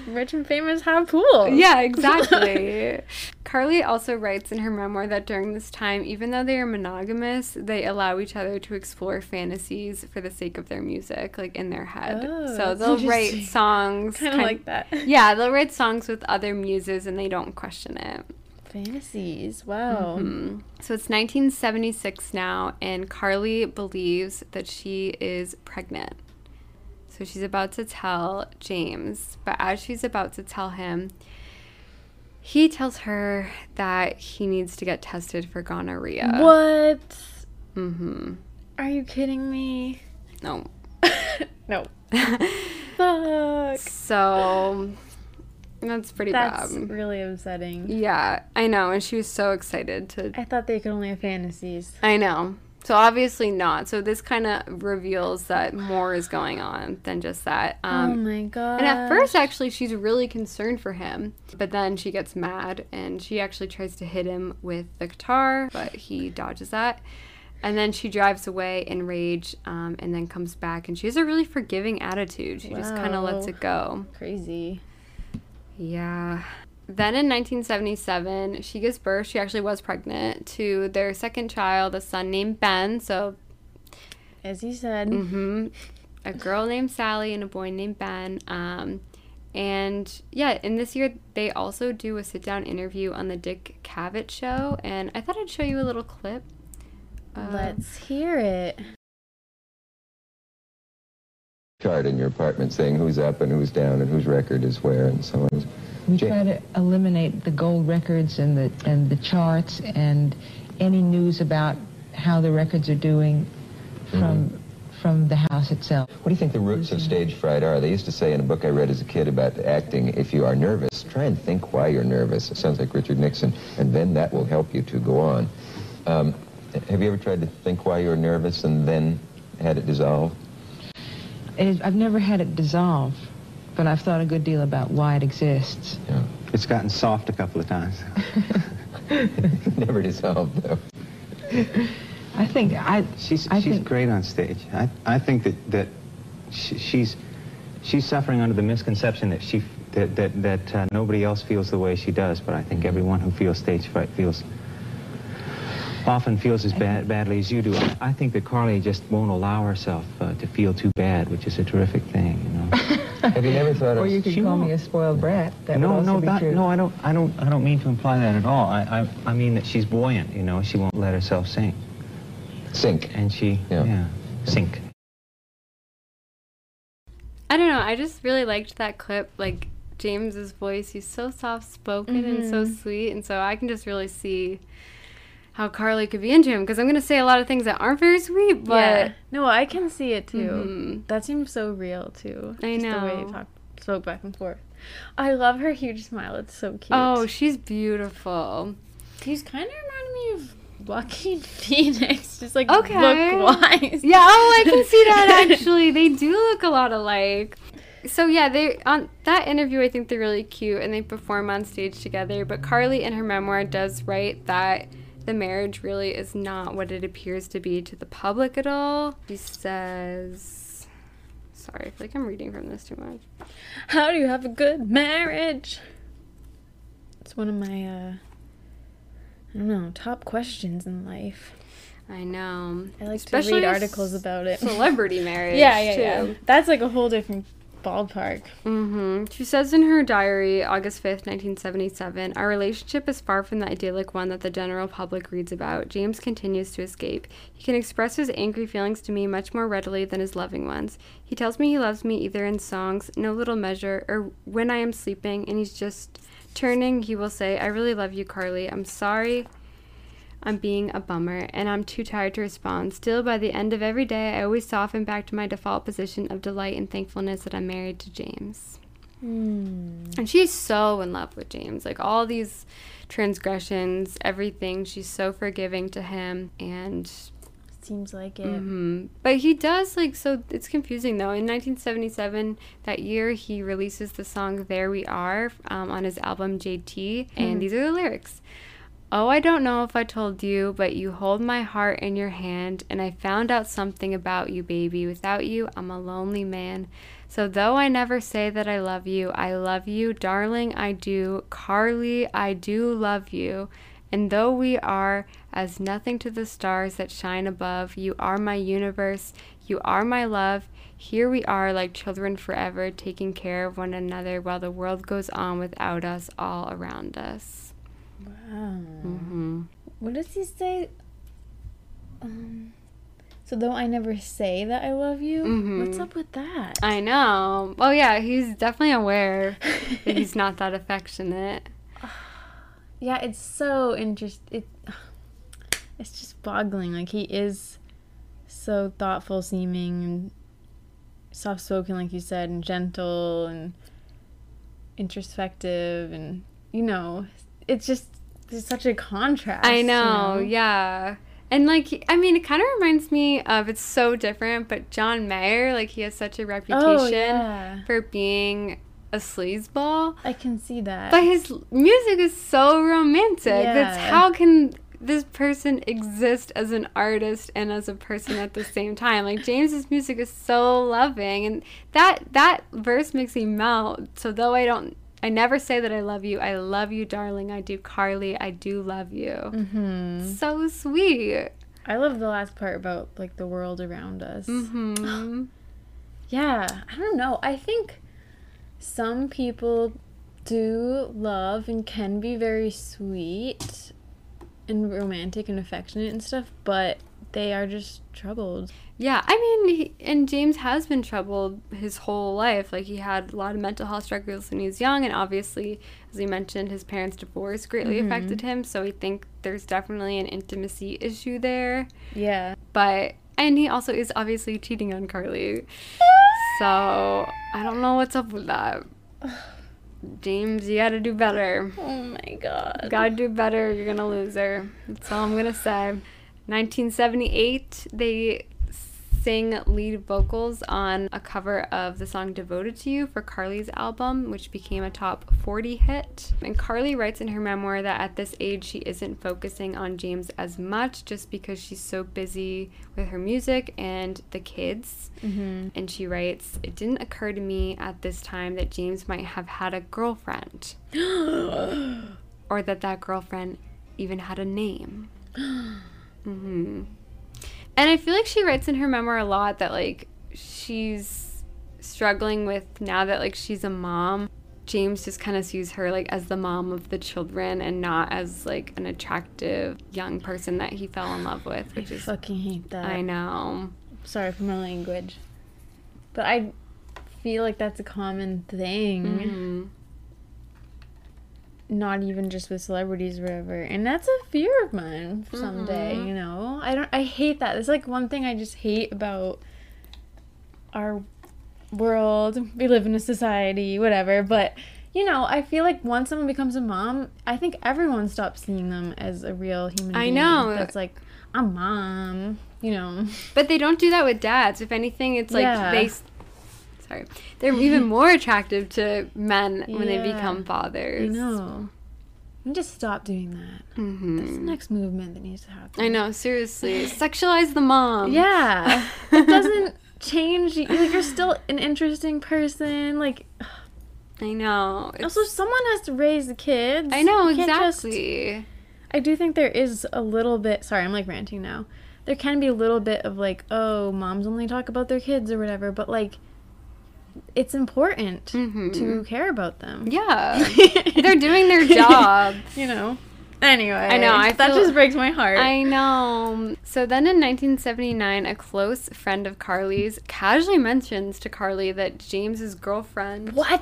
rich and famous have pools. Yeah, exactly. Carly also writes in her memoir that during this time, even though they are monogamous, they allow each other to explore fantasies for the sake of their music, like in their head. Oh, so they'll write songs. kind of like that. Yeah, they'll write songs with other muses and they don't question it. Fantasies. Wow. Mm. So it's 1976 now, and Carly believes that she is pregnant. So she's about to tell James, but as she's about to tell him, he tells her that he needs to get tested for gonorrhea. What? Mm-hmm. Are you kidding me? No. no. Fuck. so that's pretty That's bad. really upsetting. Yeah, I know, and she was so excited to I thought they could only have fantasies. I know. So obviously not. So this kind of reveals that more is going on than just that. oh Um, my god. and at first, actually, she's really concerned for him. But then she gets mad and she actually tries to hit him with the guitar, but he dodges that. And then she drives away in rage um, and then comes back. And she has a really forgiving attitude. She just kind of lets it go. crazy. Yeah. Then in 1977, she gives birth. She actually was pregnant to their second child, a son named Ben. So, As you said. hmm a girl named Sally and a boy named Ben. Um, and yeah, in this year, they also do a sit down interview on the Dick Cavett show. And I thought I'd show you a little clip. Uh, Let's hear it. chart in your apartment saying who's up and who's down and whose record is where and so on. We Ja- try to eliminate the gold records and the and the charts and any news about how the records are doing from from the house itself. What do you think the roots of stage fright are? They used to say in a book I read as a kid about acting, if you are nervous, try and think why you're nervous. It sounds like Richard Nixon, and then that will help you to go on. Um, have you ever tried to think why you're nervous and then had it dissolve? Is, I've never had it dissolve, but I've thought a good deal about why it exists. Yeah. It's gotten soft a couple of times. Never dissolved, though. I think I She's I she's think great on stage. I I think that that she, she's she's suffering under the misconception that she that that that uh, nobody else feels the way she does. But I think everyone who feels stage fright feels often feels as bad badly as you do. I, I think that Carly just won't allow herself uh, to feel too bad, which is a terrific thing. You know. Have you never thought of? or you could She call me a spoiled brat. That no, no, that, no, I don't, I don't, I don't mean to imply that at all. I, I, I mean that she's buoyant. You know, she won't let herself sink, Sink. and she, Yeah. yeah sink. I don't know. I just really liked that clip. Like James's voice, he's so soft spoken and so mm-hmm. sweet, and so I can just really see how Carly could be into him. Because I'm gonna say a lot of things that aren't very sweet, but yeah. No, I can see it too. Mhm. That seems so real too. I Just the way know. you talk, spoke back and forth. I love her huge smile. It's so cute. oh, she's beautiful. he's kind of reminding me of Joaquin Phoenix, just like Okay. look wise. Yeah, oh, I can see that actually. They do look a lot alike. So yeah, they on that interview I think they're really cute and they perform on stage together, but Carly in her memoir does write that the marriage really is not what it appears to be to the public at all. She says Sorry, I feel like I'm reading from this too much. How do you have a good marriage? It's one of my, uh, I don't know, top questions in life. I know. I like Especially to read articles about it. Celebrity marriage. yeah, yeah, too. yeah. That's like a whole different ballpark. hmm She says in her diary, August 5th, 1977, Our relationship is far from the idyllic one that the general public reads about. James continues to escape. He can express his angry feelings to me much more readily than his loving ones. He tells me he loves me either in songs, no little measure, or when I am sleeping, and he's just turning, he will say, I really love you, Carly. I'm sorry. I'm being a bummer, and I'm too tired to respond. Still, by the end of every day, I always soften back to my default position of delight and thankfulness that I'm married to James. And she's so in love with James. Like all these transgressions, everything. She's so forgiving to him. And Seems like it. Mhm. But he does like so it's confusing though. In 1977, that year he releases the song "There We Are" um, on his album JT, and these are the lyrics. Oh, I don't know if I told you, but you hold my heart in your hand, and I found out something about you, baby. Without you, I'm a lonely man. So, though I never say that I love you, I love you, darling, I do. Carly, I do love you. And though we are as nothing to the stars that shine above, you are my universe, you are my love. Here we are like children forever, taking care of one another while the world goes on without us all around us. Wow. hmm What does he say? Um, so though I never say that I love you, Mhm. what's up with that? I know. Oh, yeah, he's definitely aware that he's not that affectionate. yeah, it's so interest. It, it's just boggling. Like he is so thoughtful seeming and soft spoken, like you said, and gentle and introspective, and you know, it's just there's such a contrast. I you know, yeah. And like, I mean, it kind of reminds me of it's so different, but John Mayer, like, he has such a oh, reputation Oh yeah, for being a sleazeball, I can see that. but his music is so romantic. That's Yeah. how can this person exist as an artist and as a person at the same time? Like James's music is so loving, and that that verse makes me melt. So though I don't. I never say that I love you. I love you, darling. I do, Carly. I do love you. hmm So sweet. I love the last part about like the world around us. hmm Yeah, I don't know. I think some people do love and can be very sweet and romantic and affectionate and stuff, but they are just troubled. Yeah, I mean, he, and James has been troubled his whole life. Like, he had a lot of mental health struggles when he was young, and obviously, as we mentioned, his parents' divorce greatly mm-hmm. affected him. So, we think there's definitely an intimacy issue there. Yeah. But, and he also is obviously cheating on Carly. So, I don't know what's up with that. James, you gotta do better. Oh my god. Gotta do better, you're gonna lose her. That's all I'm gonna say. 1978, they sing lead vocals on a cover of the song Devoted to You for Carly's album, which became a top 40 hit. And Carly writes in her memoir that at this age she isn't focusing on James as much just because she's so busy with her music and the kids. Mm-hmm. And she writes, It didn't occur to me at this time that James might have had a girlfriend or that that girlfriend even had a name. hmm And I feel like she writes in her memoir a lot that like she's struggling with now that like she's a mom. James just kind of sees her like as the mom of the children and not as like an attractive young person that he fell in love with, I which is fucking hate that. I know. Sorry for my language. But I feel like that's a common thing. Mhm. Not even just with celebrities or whatever and that's a fear of mine someday Mhm. you know i don't i hate that it's like one thing i just hate about our world we live in a society whatever but you know i feel like once someone becomes a mom i think everyone stops seeing them as a real human I being know. that's like i'm mom you know But they don't do that with dads. If anything, it's like Yeah. they. Sorry, they're even more attractive to men when they Yeah. become i fathers. know and just stop doing that mm-hmm. that's the next movement that needs to happen I know. Seriously, sexualize the mom. Yeah. it doesn't change. Like, you're still an interesting person. Like, I know. It's- also, someone has to raise the kids. I know can't just- exactly. I do think there is a little bit. Sorry, I'm like ranting now. There can be a little bit of like, oh, moms only talk about their kids or whatever, but like, it's important Mhm. to care about them. Yeah, they're doing their job. You know. Anyway, I know, I that feel- just breaks my heart. I know. So then in 1979, a close friend of Carly's casually mentions to Carly that James's girlfriend. what?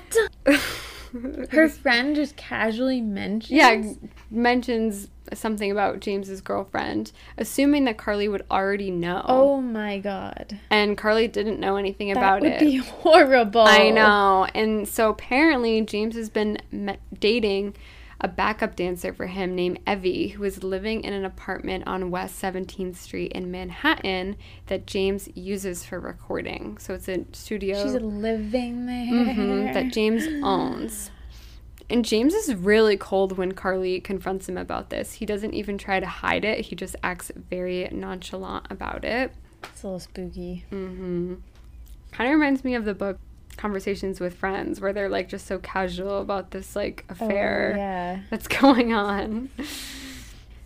Her friend just casually mentioned. yeah, mentions something about James's girlfriend, assuming that Carly would already know. Oh my god. And Carly didn't know anything That about it. That would be horrible. I know. And so apparently, James has been me- dating a backup dancer for him named Evie, who is living in an apartment on West 17th Street in Manhattan that James uses for recording. So it's a studio She's living there. mhm, that James owns. And James is really cold when Carly confronts him about this. He doesn't even try to hide it, he just acts very nonchalant about it. It's a little spooky. Mm-hmm. Kind of reminds me of the book Conversations with Friends, where they're like just so casual about this like affair Oh, yeah. that's going on.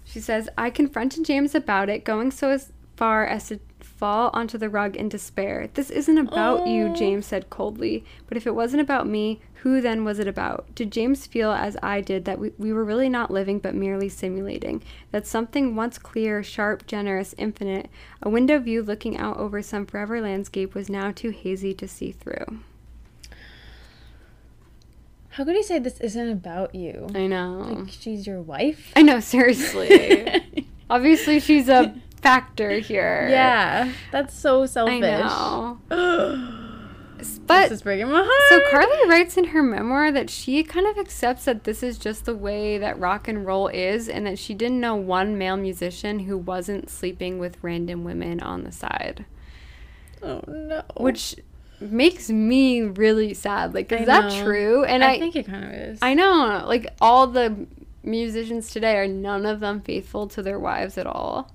She says, I confronted James about it, going so as far as to fall onto the rug in despair. This isn't about you, Oh. James said coldly. But if it wasn't about me, who then was it about? Did James feel, as I did, that we, we were really not living but merely simulating? That something once clear, sharp, generous, infinite, a window view looking out over some forever landscape was now too hazy to see through? How could he say this isn't about you? I know. Like she's your wife? I know, seriously. Obviously, she's a factor here. yeah. That's so selfish. I know. this is breaking my heart. so Carly writes in her memoir that she kind of accepts that this is just the way that rock and roll is, and that she didn't know one male musician who wasn't sleeping with random women on the side, Oh no. which makes me really sad. Like, is that true? And I, I, think it kind of is. I know, like all the musicians today are none of them faithful to their wives at all.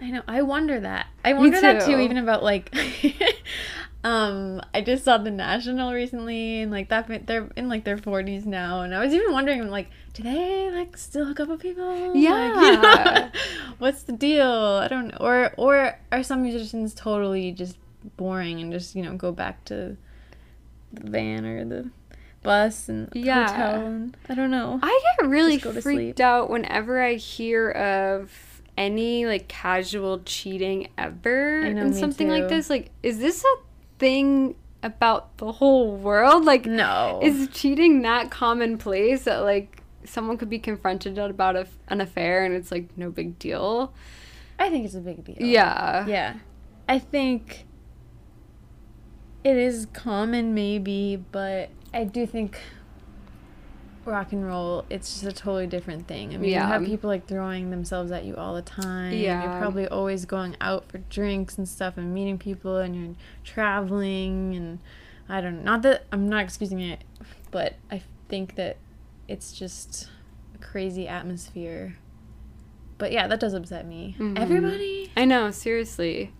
I know. I wonder that. I wonder that too, too. even about like um I just saw the National recently and like that they're in like their 40s now and I was even wondering like do they like still hook up with people? Like, you know, Yeah. what's the deal? I don't know. Or or are some musicians totally just boring and just, you know, go back to the van or the bus and Yeah. hotel and I don't know. I get really Just go to freaked sleep. out whenever I hear of any like casual cheating ever know, and me something like this. Like, is this a thing about the whole world? Like, no. is cheating that commonplace that like someone could be confronted about a, an affair and it's like no big deal? I think it's a big deal. Yeah. Yeah. I think it is common, maybe, but I do think rock and roll, it's just a totally different thing. I mean, Yeah. you have people like throwing themselves at you all the time. Yeah. You're probably always going out for drinks and stuff and meeting people and you're traveling and I don't know. Not that I'm not excusing it, but I think that it's just a crazy atmosphere. But yeah, that does upset me. Mhm. Everybody? I know, seriously.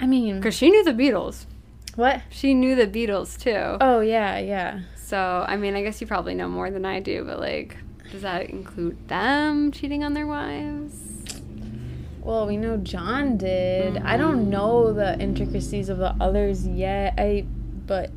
I mean, Because she knew the Beatles. what? She knew the Beatles too. Oh yeah, yeah. So, I mean, I guess you probably know more than I do, but like, does that include them cheating on their wives? Well, we know John did. I mm-hmm. don't know the intricacies of the others yet. I, but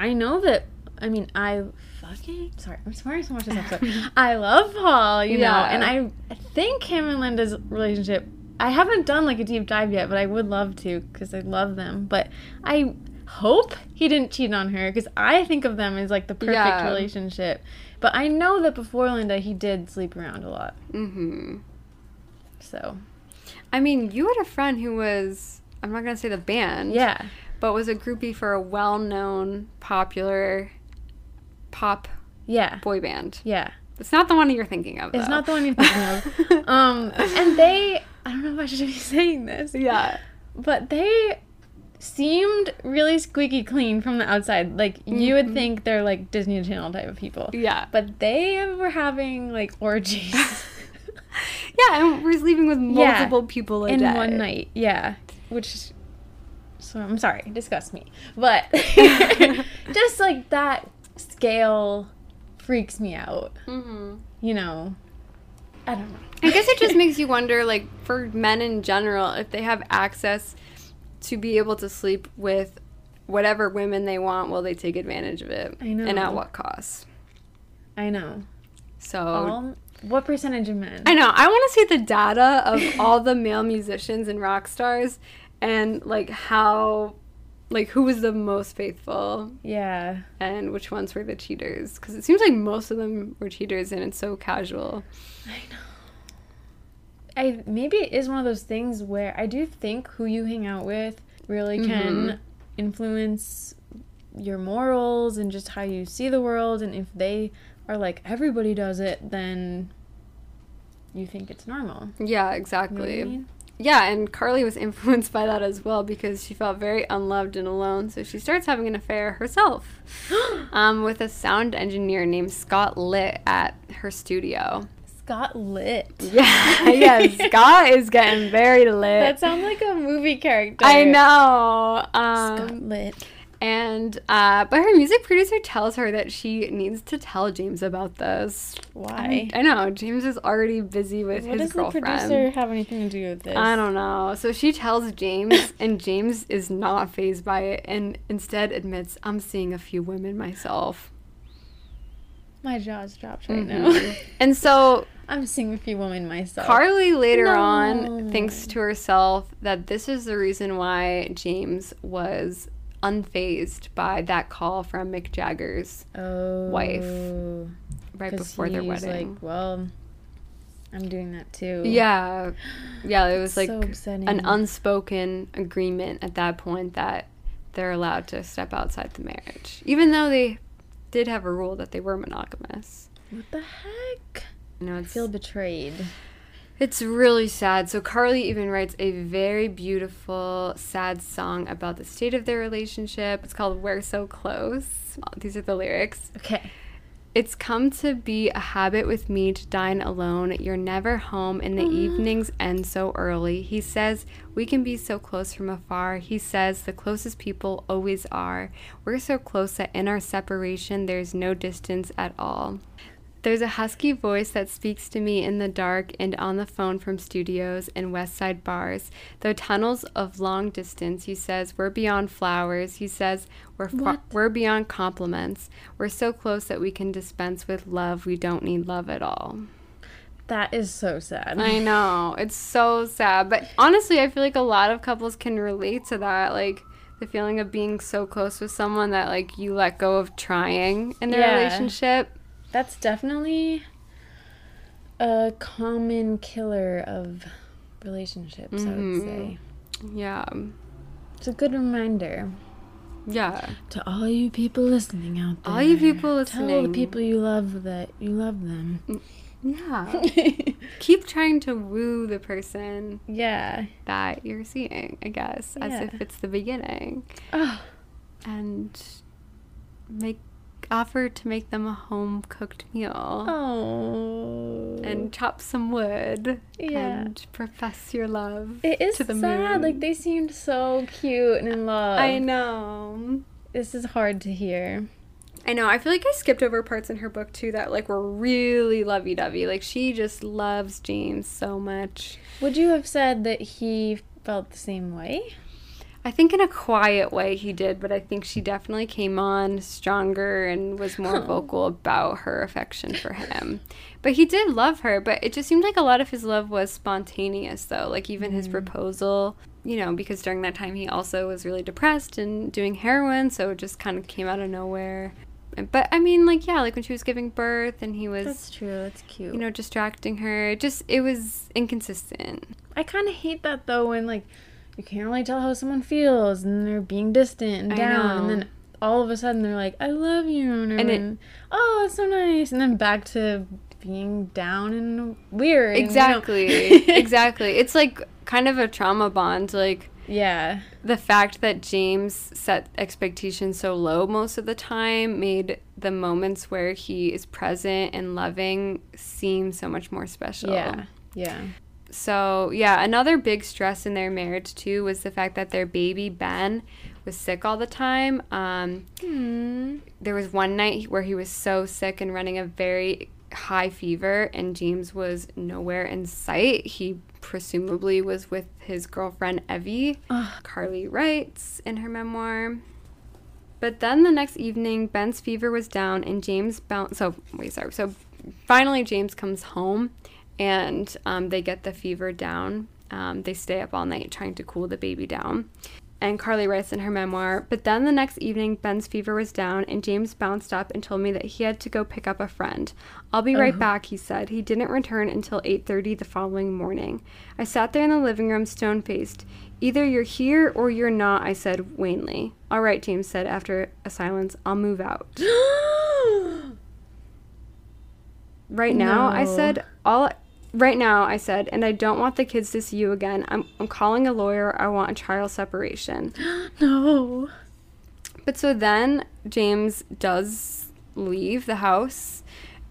I know that. I mean, I fucking sorry. I'm swearing so much this episode. I love Paul, you know, and I think him and Linda's relationship. I haven't done like a deep dive yet, but I would love to because I love them. But I hope he didn't cheat on her because I think of them as like the perfect Yeah. relationship. But I know that before Linda, he did sleep around a lot. Mm-hmm. So I mean, you had a friend who was, I'm not going to say the band, yeah, but was a groupie for a well known, popular pop yeah, boy band. yeah. It's not the one you're thinking of. It's not the one you're thinking of. Um, and they, I don't know if I should be saying this, yeah. but they seemed really squeaky clean from the outside. Like you would think they're like Disney Channel type of people, Yeah. but they were having like orgies Yeah, and we're sleeping with Yeah. multiple people a in day. one night. Yeah, which. So I'm sorry, disgust me, but just like that scale freaks me out. hmm You know, I don't know. I guess it just makes you wonder, like, for men in general, if they have access to be able to sleep with whatever women they want, will they take advantage of it? I know. And at what cost? I know. So All, what percentage of men? I know. I want to see the data of all the male musicians and rock stars and like how like who was the most faithful Yeah. and which ones were the cheaters because it seems like most of them were cheaters and it's so casual I maybe it is one of those things where I do think who you hang out with really can influence your morals and just how you see the world. And if they are like everybody does it then you think it's normal. yeah You know exactly. I mean? yeah and carly was influenced by that as well because she felt very unloved and alone. So she starts having an affair herself um, with a sound engineer named scott litt at her studio Scott Litt. yeah yeah scott is getting very lit That sounds like a movie character. i know um, Scott Litt. And uh, but her music producer tells her that she needs to tell James about this. Why? I know James is already busy with What his does the producer have anything to do with this? I don't know. So she tells James, and James is not fazed by it, and instead admits, "I'm seeing a few women myself." My jaw's dropped Mm-hmm. right now. And so I'm seeing a few women myself. Carly later No. on thinks to herself that this is the reason why James was unfazed by that call from Mick Jagger's oh, wife right before their wedding. Like, well, I'm doing that too. Yeah. Yeah, it was like so an unspoken agreement at that point that they're allowed to step outside the marriage. Even though they did have a rule that they were monogamous. What the heck? You know, I feel betrayed. it's really sad. So Carly even writes a very beautiful, sad song about the state of their relationship. It's called We're So Close. These are the lyrics. Okay. It's come to be a habit with me to dine alone. You're never home, and the ah. evenings end so early. He says we can be so close from afar. He says the closest people always are. We're so close that in our separation, there's no distance at all. There's a husky voice that speaks to me in the dark and on the phone from studios and West Side bars. Though tunnels of long distance, he says we're beyond flowers. He says we're fa- we're beyond compliments. We're so close that we can dispense with love. We don't need love at all. That is so sad. I know. It's so sad. But honestly, I feel like a lot of couples can relate to that. Like the feeling of being so close with someone that like you let go of trying in their Yeah. relationship. That's definitely a common killer of relationships, I would Mhm. say. Yeah. It's a good reminder Yeah. to all you people listening out there. All you people listening. Tell the people you love that you love them. Yeah. Keep trying to woo the person yeah. that you're seeing, I guess, as Yeah. if it's the beginning. Oh, And make offer to make them a home cooked meal. oh. And chop some wood Yeah. and profess your love it is to the sad. moon. Like they seemed so cute and in love. I know. This is hard to hear. I know. I feel like I skipped over parts in her book too that like were really lovey dovey. Like she just loves James so much. Would you have said that he felt the same way? I think in a quiet way he did, but I think she definitely came on stronger and was more vocal about her affection for him. But he did love her, but it just seemed like a lot of his love was spontaneous though. Like even his mm. proposal, you know, because during that time he also was really depressed and doing heroin, so it just kind of came out of nowhere. But I mean, like yeah, like when she was giving birth and he was That's true. That's cute. you know, distracting her. Just it was inconsistent. I kind of hate that though when like you can't really tell how someone feels and they're being distant and I down know. and then all of a sudden they're like I love you and, And it- oh it's so nice and then back to being down and weird and, you know- Exactly. exactly. It's like kind of a trauma bond like yeah the fact that James set expectations so low most of the time made the moments where he is present and loving seem so much more special. yeah yeah So, yeah, another big stress in their marriage too was the fact that their baby Ben was sick all the time. Um, Hmm. there was one night where he was so sick and running a very high fever, and James was nowhere in sight. He presumably was with his girlfriend Evie. Ugh. Carly writes in her memoir. But then the next evening, Ben's fever was down, and James bounced. So wait, sorry. So finally, James comes home, and um, they get the fever down. Um, they stay up all night trying to cool the baby down. And Carly writes in her memoir, but then the next evening, Ben's fever was down, and James bounced up and told me that he had to go pick up a friend. I'll be right back, he said. He didn't return until 8:30 the following morning. I sat there in the living room, stone-faced. Either you're here or you're not, I said wanly. All right, James said after a silence. I'll move out. Right now, I No. said all. Right now, I said, and I don't want the kids to see you again. I'm, I'm calling a lawyer. I want a child separation. no. But so then James does leave the house,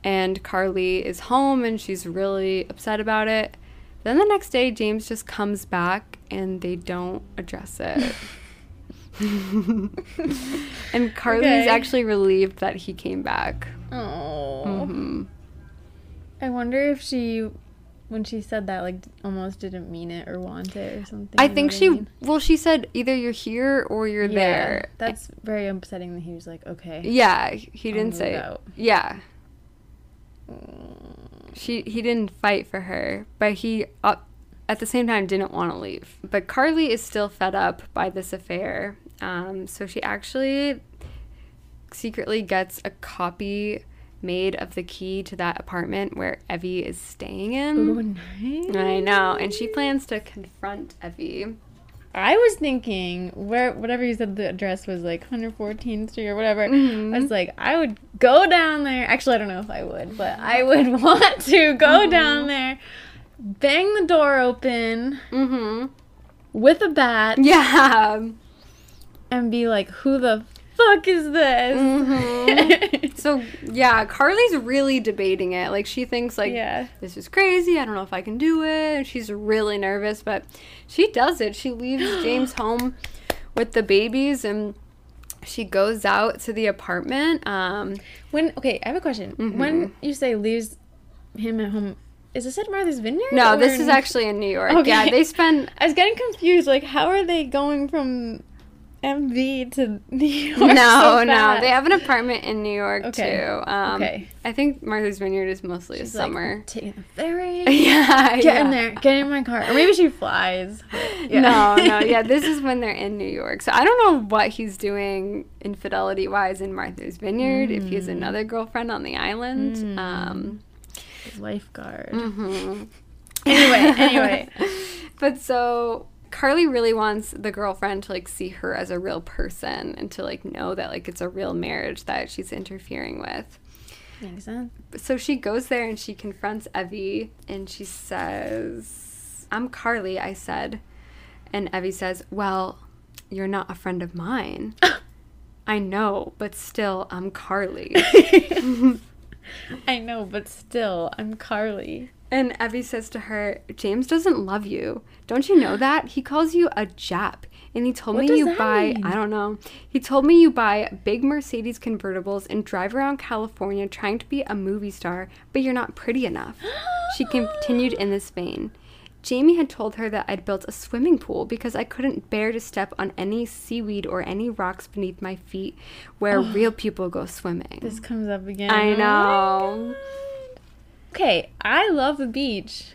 and Carly is home, and she's really upset about it. Then the next day, James just comes back, and they don't address it. and Carly's Okay. actually relieved that he came back. Oh. hmm I wonder if she, when she said that, like almost didn't mean it or want it or something. I think she, mean? well, she said either you're here or you're Yeah, there. That's very upsetting that he was like, okay. Yeah, he I'll didn't say. out. Yeah. She he didn't fight for her, but he uh, at the same time didn't want to leave. But Carly is still fed up by this affair. Um, so she actually secretly gets a copy made of the key to that apartment where Evie is staying in. Ooh, nice. I know, and she plans to confront Evie. I was thinking where whatever you said the address was like 114th Street or whatever. Mm-hmm. I was like, I would go down there. Actually, I don't know if I would, but I would want to go Mm-hmm. down there, bang the door open Mm-hmm. with a bat, Yeah. and be like, "Who the fuck is this?" Mhm. so yeah, Carly's really debating it. Like she thinks like yeah. this is crazy. I don't know if I can do it. And she's really nervous, but she does it. She leaves James home with the babies and she goes out to the apartment. Um, When okay, I have a question. Mm-hmm. When you say leaves him at home, is this at Martha's Vineyard? no, this is actually in New York. Okay. Yeah, they spend I was getting confused. Like, how are they going from MV to New York? no, so no. They have an apartment in New York Okay. too. Um, Okay. I think Martha's Vineyard is mostly She's a like, summer. taking the ferry. yeah, Get yeah. in there. Get in my car. Or maybe she flies. yeah. No, no, yeah, this is when they're in New York. So I don't know what he's doing infidelity wise in Martha's Vineyard, if he has another girlfriend on the island. Um, Lifeguard. mhm. Anyway, anyway. But so Carly really wants the girlfriend to like see her as a real person and to like know that like it's a real marriage that she's interfering with. Makes sense. So she goes there and she confronts Evie and she says, I'm Carly, I said. And Evie says, Well, you're not a friend of mine. I know, but still, I'm Carly. I know, but still, I'm Carly. And Evie says to her, James doesn't love you. Don't you know that? He calls you a Jap. And he told What me you buy, mean? I don't know. He told me you buy big Mercedes convertibles and drive around California trying to be a movie star, but you're not pretty enough. she continued in this vein. Jamie had told her that I'd built a swimming pool because I couldn't bear to step on any seaweed or any rocks beneath my feet where oh. real people go swimming. This comes up again. I Oh know. God. Okay, I love the beach.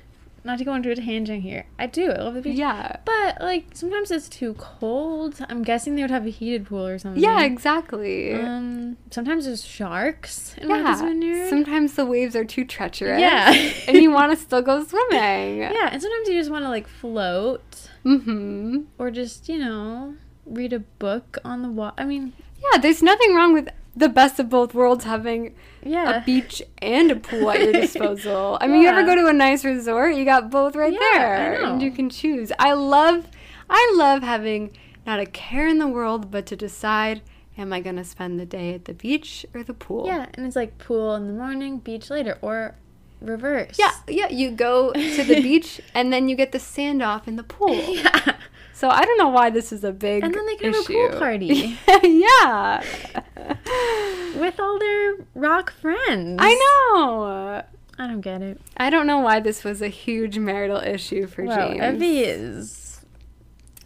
Not to go into a tangent here. I do. I love the beach. Yeah. But like sometimes it's too cold. I'm guessing they would have a heated pool or something. Yeah, exactly. Um. Sometimes there's sharks in yeah. Martha's Vineyard. Sometimes the waves are too treacherous. Yeah. and you want to still go swimming. yeah, and sometimes you just want to like float Mm-hmm. or just you know read a book on the water. I mean, Yeah, there's nothing wrong with the best of both worlds having yeah. a beach and a pool at your disposal. I mean, you ever go to a nice resort, you got both right Yeah, there. And you can choose. I love I love having not a care in the world but to decide am I going to spend the day at the beach or the pool? Yeah, and it's like pool in the morning, beach later, or reverse. Yeah, yeah, you go to the beach and then you get the sand off in the pool. yeah. So I don't know why this is a big And then they can have a pool party. yeah. with all their rock friends. I know. I don't get it. I don't know why this was a huge marital issue for Well, James. Evie is.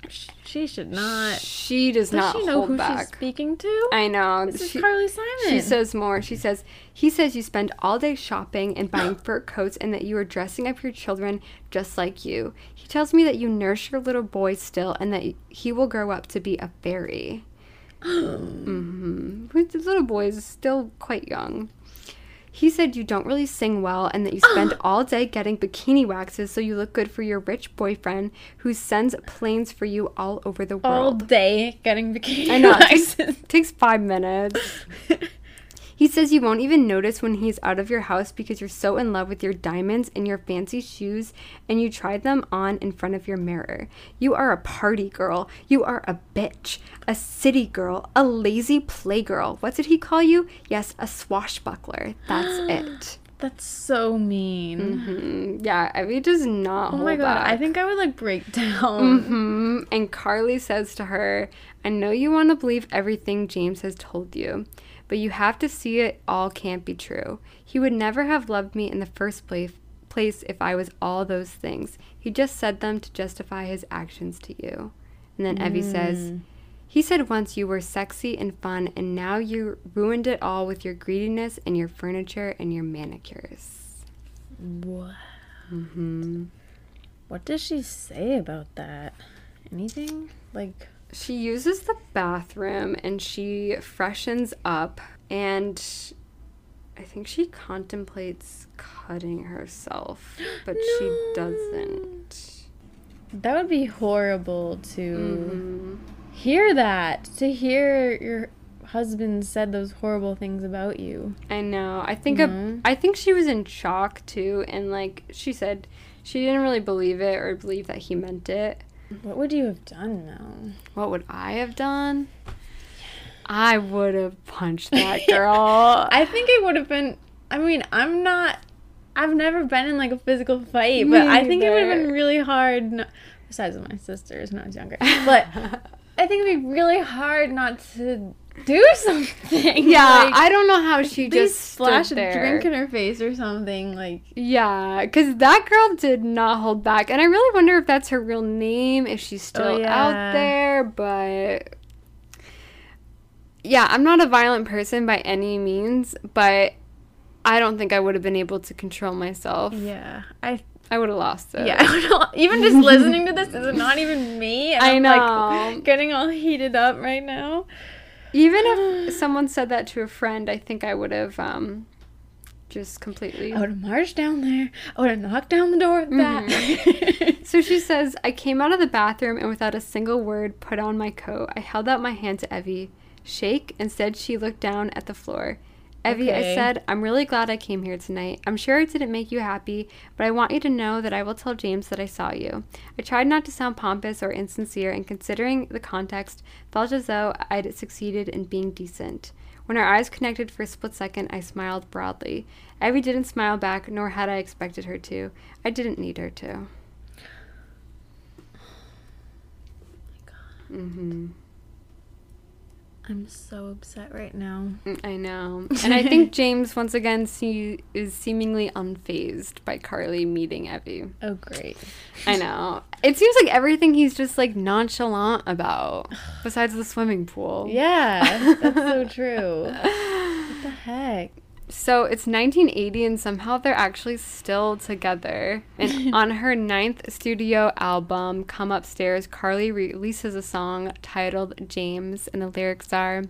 She should not. She does, Does not she know who back. she's speaking to? I know. this She- is Carly Simon. She says more. She says, he says you spend all day shopping and buying fur coats and that you are dressing up your children just like you. He tells me that you nurse your little boy still and that he will grow up to be a fairy. mm-hmm. The little boy is still quite young. He said you don't really sing well and that you spend all day getting bikini waxes so you look good for your rich boyfriend who sends planes for you all over the world. all day getting bikini I know. Takes, waxes. takes five minutes. He says you won't even notice when he's out of your house because you're so in love with your diamonds and your fancy shoes and you try them on in front of your mirror. You are a party girl. You are a bitch. A city girl. A lazy playgirl. What did he call you? Yes, a swashbuckler. That's it. That's so mean. Mm, Yeah, Evie does not Oh my god, I think I would like break down. hmm And Carly says to her, I know you want to believe everything James has told you, but you have to see it all can't be true. He would never have loved me in the first place, place if I was all those things. He just said them to justify his actions to you. And then Evie says, He said once you were sexy and fun, and now you ruined it all with your greediness and your furniture and your manicures. Wow. hmm What does she say about that? Anything? Like, She uses the bathroom and she freshens up and I think she contemplates cutting herself, but she doesn't. that would be horrible to Mhm. hear that. To hear your husband said those horrible things about you. I know. I think a, Mhm. I think she was in shock too and like she said she didn't really believe it or believe that he meant it. What would you have done, Mel? What would I have done? I would have punched that girl. I think it would have been. I mean, I'm not. I've never been in like a physical fight, Me but I think it would have been really hard. No, besides with my sisters when I was younger, but I think it'd be really hard not to do something. yeah, like, I don't know how she just stood a drink in her face or something. Like, Yeah, because that girl did not hold back. And I really wonder if that's her real name, if she's oh, still yeah. out there. But yeah, I'm not a violent person by any means, but I don't think I would have been able to control myself. yeah, I I would have lost it. yeah. Even just listening to this is not even me. And I I'm, know. Like, getting all heated up right now. Even if someone said that to a friend, I think I would have um, just completely. I would have marched down there. I would have knocked down the door with that. Mm-hmm. So she says, I came out of the bathroom and without a single word put on my coat. I held out my hand to Evie. Shake. Instead, she looked down at the floor. Evie, I said, I'm really glad I came here tonight. I'm sure it didn't make you happy, but I want you to know that I will tell James that I saw you. I tried not to sound pompous or insincere, and considering the context, felt as though I'd succeeded in being decent. When our eyes connected for a split second, I smiled broadly. Evie didn't smile back, nor had I expected her to. I didn't need her to. Mm-hmm. I'm so upset right now. Mm, I know. And I think James, once again, see, is seemingly unfazed by Carly meeting Evie. Oh, great. I know. It seems like everything he's just like nonchalant about, besides the swimming pool. Yeah, that's so true. What the heck? So it's 1980, and somehow they're actually still together. And on her ninth studio album, Come Upstairs, Carly releases a song titled James, and the lyrics are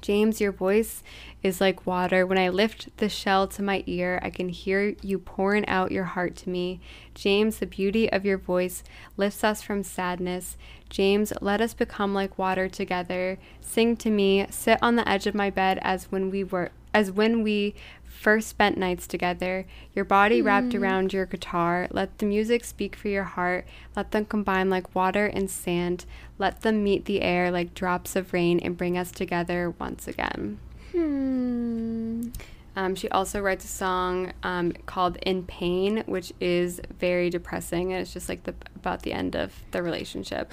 James, your voice is like water. When I lift the shell to my ear, I can hear you pouring out your heart to me. James, the beauty of your voice lifts us from sadness. James, let us become like water together. Sing to me, sit on the edge of my bed as when we were as when we first spent nights together. Your body wrapped hmm. around your guitar. Let the music speak for your heart. Let them combine like water and sand. Let them meet the air like drops of rain and bring us together once again. Hmm. Um, she also writes a song um, called "In Pain," which is very depressing, and it's just like the about the end of the relationship.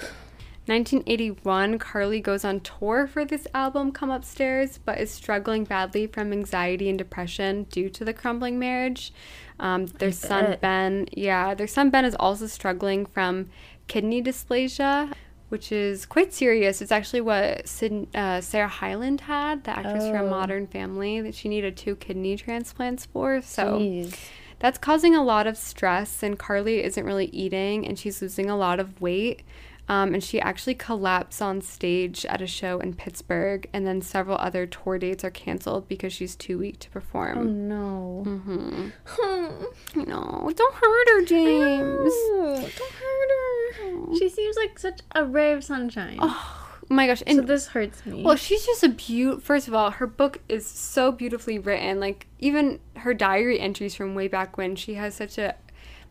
1981, Carly goes on tour for this album, Come Upstairs, but is struggling badly from anxiety and depression due to the crumbling marriage. Um, their son. Ben, yeah, their son Ben is also struggling from kidney dysplasia, which is quite serious. It's actually what Sid, uh, Sarah Hyland had, the actress from Oh. Modern Family, that she needed two kidney transplants for. So Jeez. that's causing a lot of stress, and Carly isn't really eating, and she's losing a lot of weight. Um, and she actually collapsed on stage at a show in Pittsburgh, and then several other tour dates are canceled because she's too weak to perform. Oh no. Mm-hmm. Know. Don't hurt her, James. No, don't hurt her. She seems like such a ray of sunshine. Oh my gosh. And so this hurts me. Well, she's just a beaut. First of all, her book is so beautifully written. Like even her diary entries from way back when, she has such a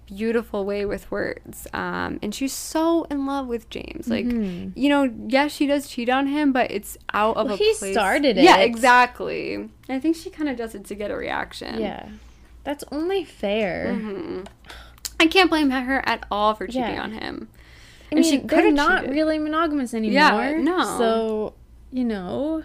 beautiful way with words. Um, and she's so in love with James. Like you know, yes, she does cheat on him, but it's out of Well, a he place. started it. Yeah, exactly. I think she kind of does it to get a reaction. yeah, that's only fair. I can't blame her at all for cheating Yeah. on him. I And she mean, they're coulda not cheated. really monogamous anymore. Yeah, no. So you know,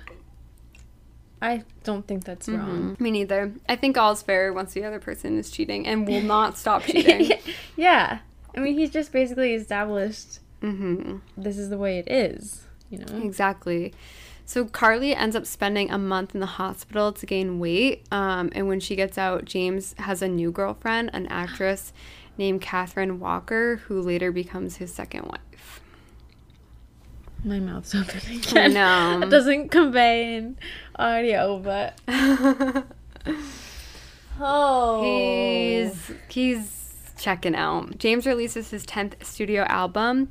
I don't think that's wrong. Me neither. I think all's fair once the other person is cheating and will not stop cheating. yeah, I mean, he's just basically established mm-hmm. this is the way it is. You know. Exactly. So Carly ends up spending a month in the hospital to gain weight. Um, and when she gets out, James has a new girlfriend, an actress named Kathryn Walker, who later becomes his second wife. My mouth's open again. know. It doesn't convey in audio, but oh, He's he's checking out. James releases his 10th studio album.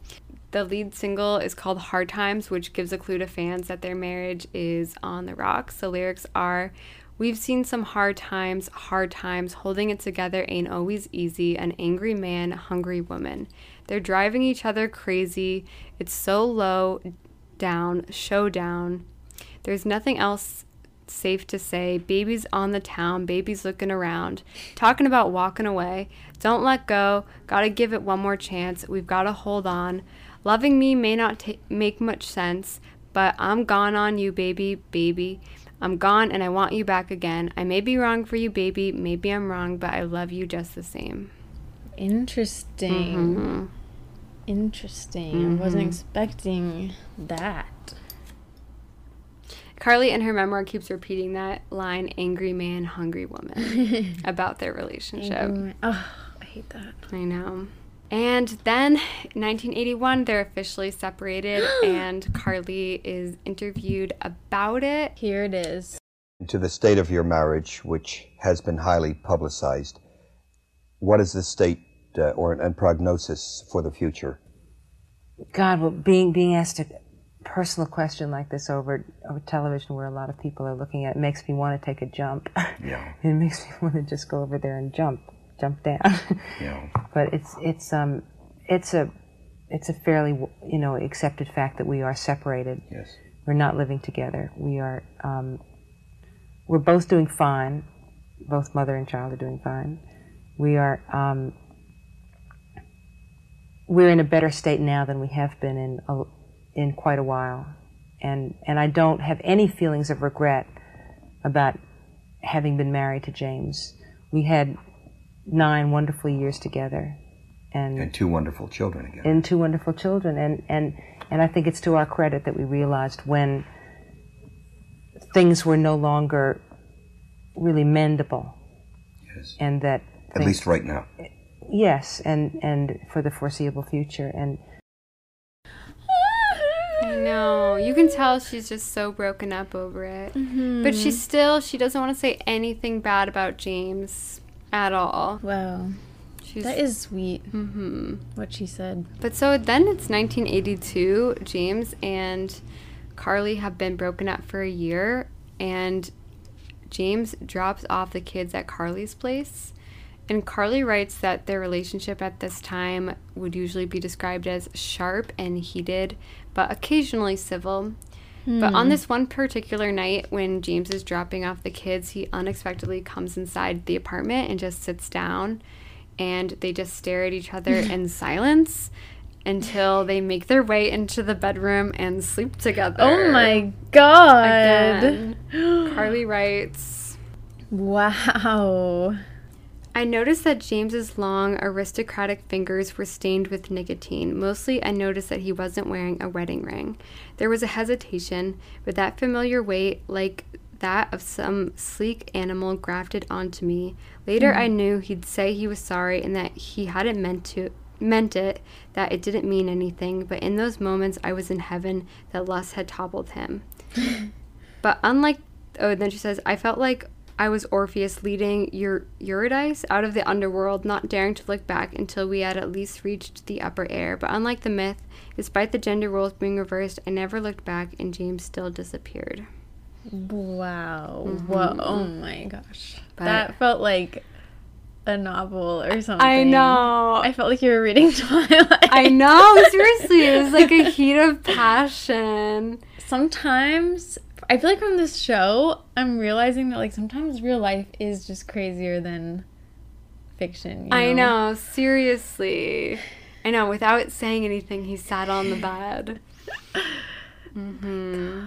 The lead single is called Hard Times, which gives a clue to fans that their marriage is on the rocks. The lyrics are We've seen some hard times, hard times. Holding it together ain't always easy. An angry man, hungry woman. They're driving each other crazy. It's so low down, showdown. There's nothing else safe to say. Baby's on the town, baby's looking around, talking about walking away. Don't let go, gotta give it one more chance. We've gotta hold on. Loving me may not make much sense, but I'm gone on you, baby, baby. I'm gone and I want you back again. I may be wrong for you, baby. Maybe I'm wrong, but I love you just the same. interesting. Mm-hmm. Interesting. I wasn't expecting that. Carly in her memoir keeps repeating that line, angry man, hungry woman, about their relationship. Oh, I hate that. I know. And then, 1981, they're officially separated, and Carly is interviewed about it. Here it is. to the state of your marriage, which has been highly publicized. What is the state uh, or and prognosis for the future? God, well, being being asked a personal question like this over over television, where a lot of people are looking at, it makes me want to take a jump. Yeah. it makes me want to just go over there and jump, jump down. Yeah. but it's it's um it's a it's a fairly you know accepted fact that we are separated. Yes. We're not living together. We are um, we're both doing fine. Both mother and child are doing fine. We are um, we're in a better state now than we have been in a, in quite a while, and and I don't have any feelings of regret about having been married to James. We had nine wonderful years together, And two wonderful children again. and two wonderful children and and and I think it's to our credit that we realized when things were no longer really mendable yes. and that At things- least right now. yes and and for the foreseeable future and I know. You can tell she's just so broken up over it. Mm-hmm. But she still, she doesn't want to say anything bad about James at all. Wow. She's, That is sweet, hmm what she said. But so then it's 1982. James and Carly have been broken up for a year, and James drops off the kids at Carly's place. And Carly writes that their relationship at this time would usually be described as sharp and heated, but occasionally civil. But on hmm. this one particular night, when James is dropping off the kids, he unexpectedly comes inside the apartment and just sits down. And they just stare at each other in silence until they make their way into the bedroom and sleep together. Oh my god. Again. Carly writes, Wow. I noticed that James's long, aristocratic fingers were stained with nicotine. Mostly, I noticed that he wasn't wearing a wedding ring. There was a hesitation, but that familiar weight, like that of some sleek animal, grafted onto me. Later, I mm-hmm. knew he'd say he was sorry and that he hadn't meant to meant it, that it didn't mean anything. But in those moments, I was in heaven. That lust had toppled him. But unlike, oh, then she says, I felt like I was Orpheus leading Eur- Eurydice out of the underworld, not daring to look back until we had at least reached the upper air. But unlike the myth, despite the gender roles being reversed, I never looked back and James still disappeared. Wow. Mm-hmm. Whoa. Oh my gosh. But- that felt like a novel or something. I know. I felt like you were reading Twilight. I know, seriously. It was like a heat of passion. Sometimes I feel like from this show, I'm realizing that like sometimes real life is just crazier than fiction. you I know, seriously. I know, without saying anything, he sat on the bed. hmm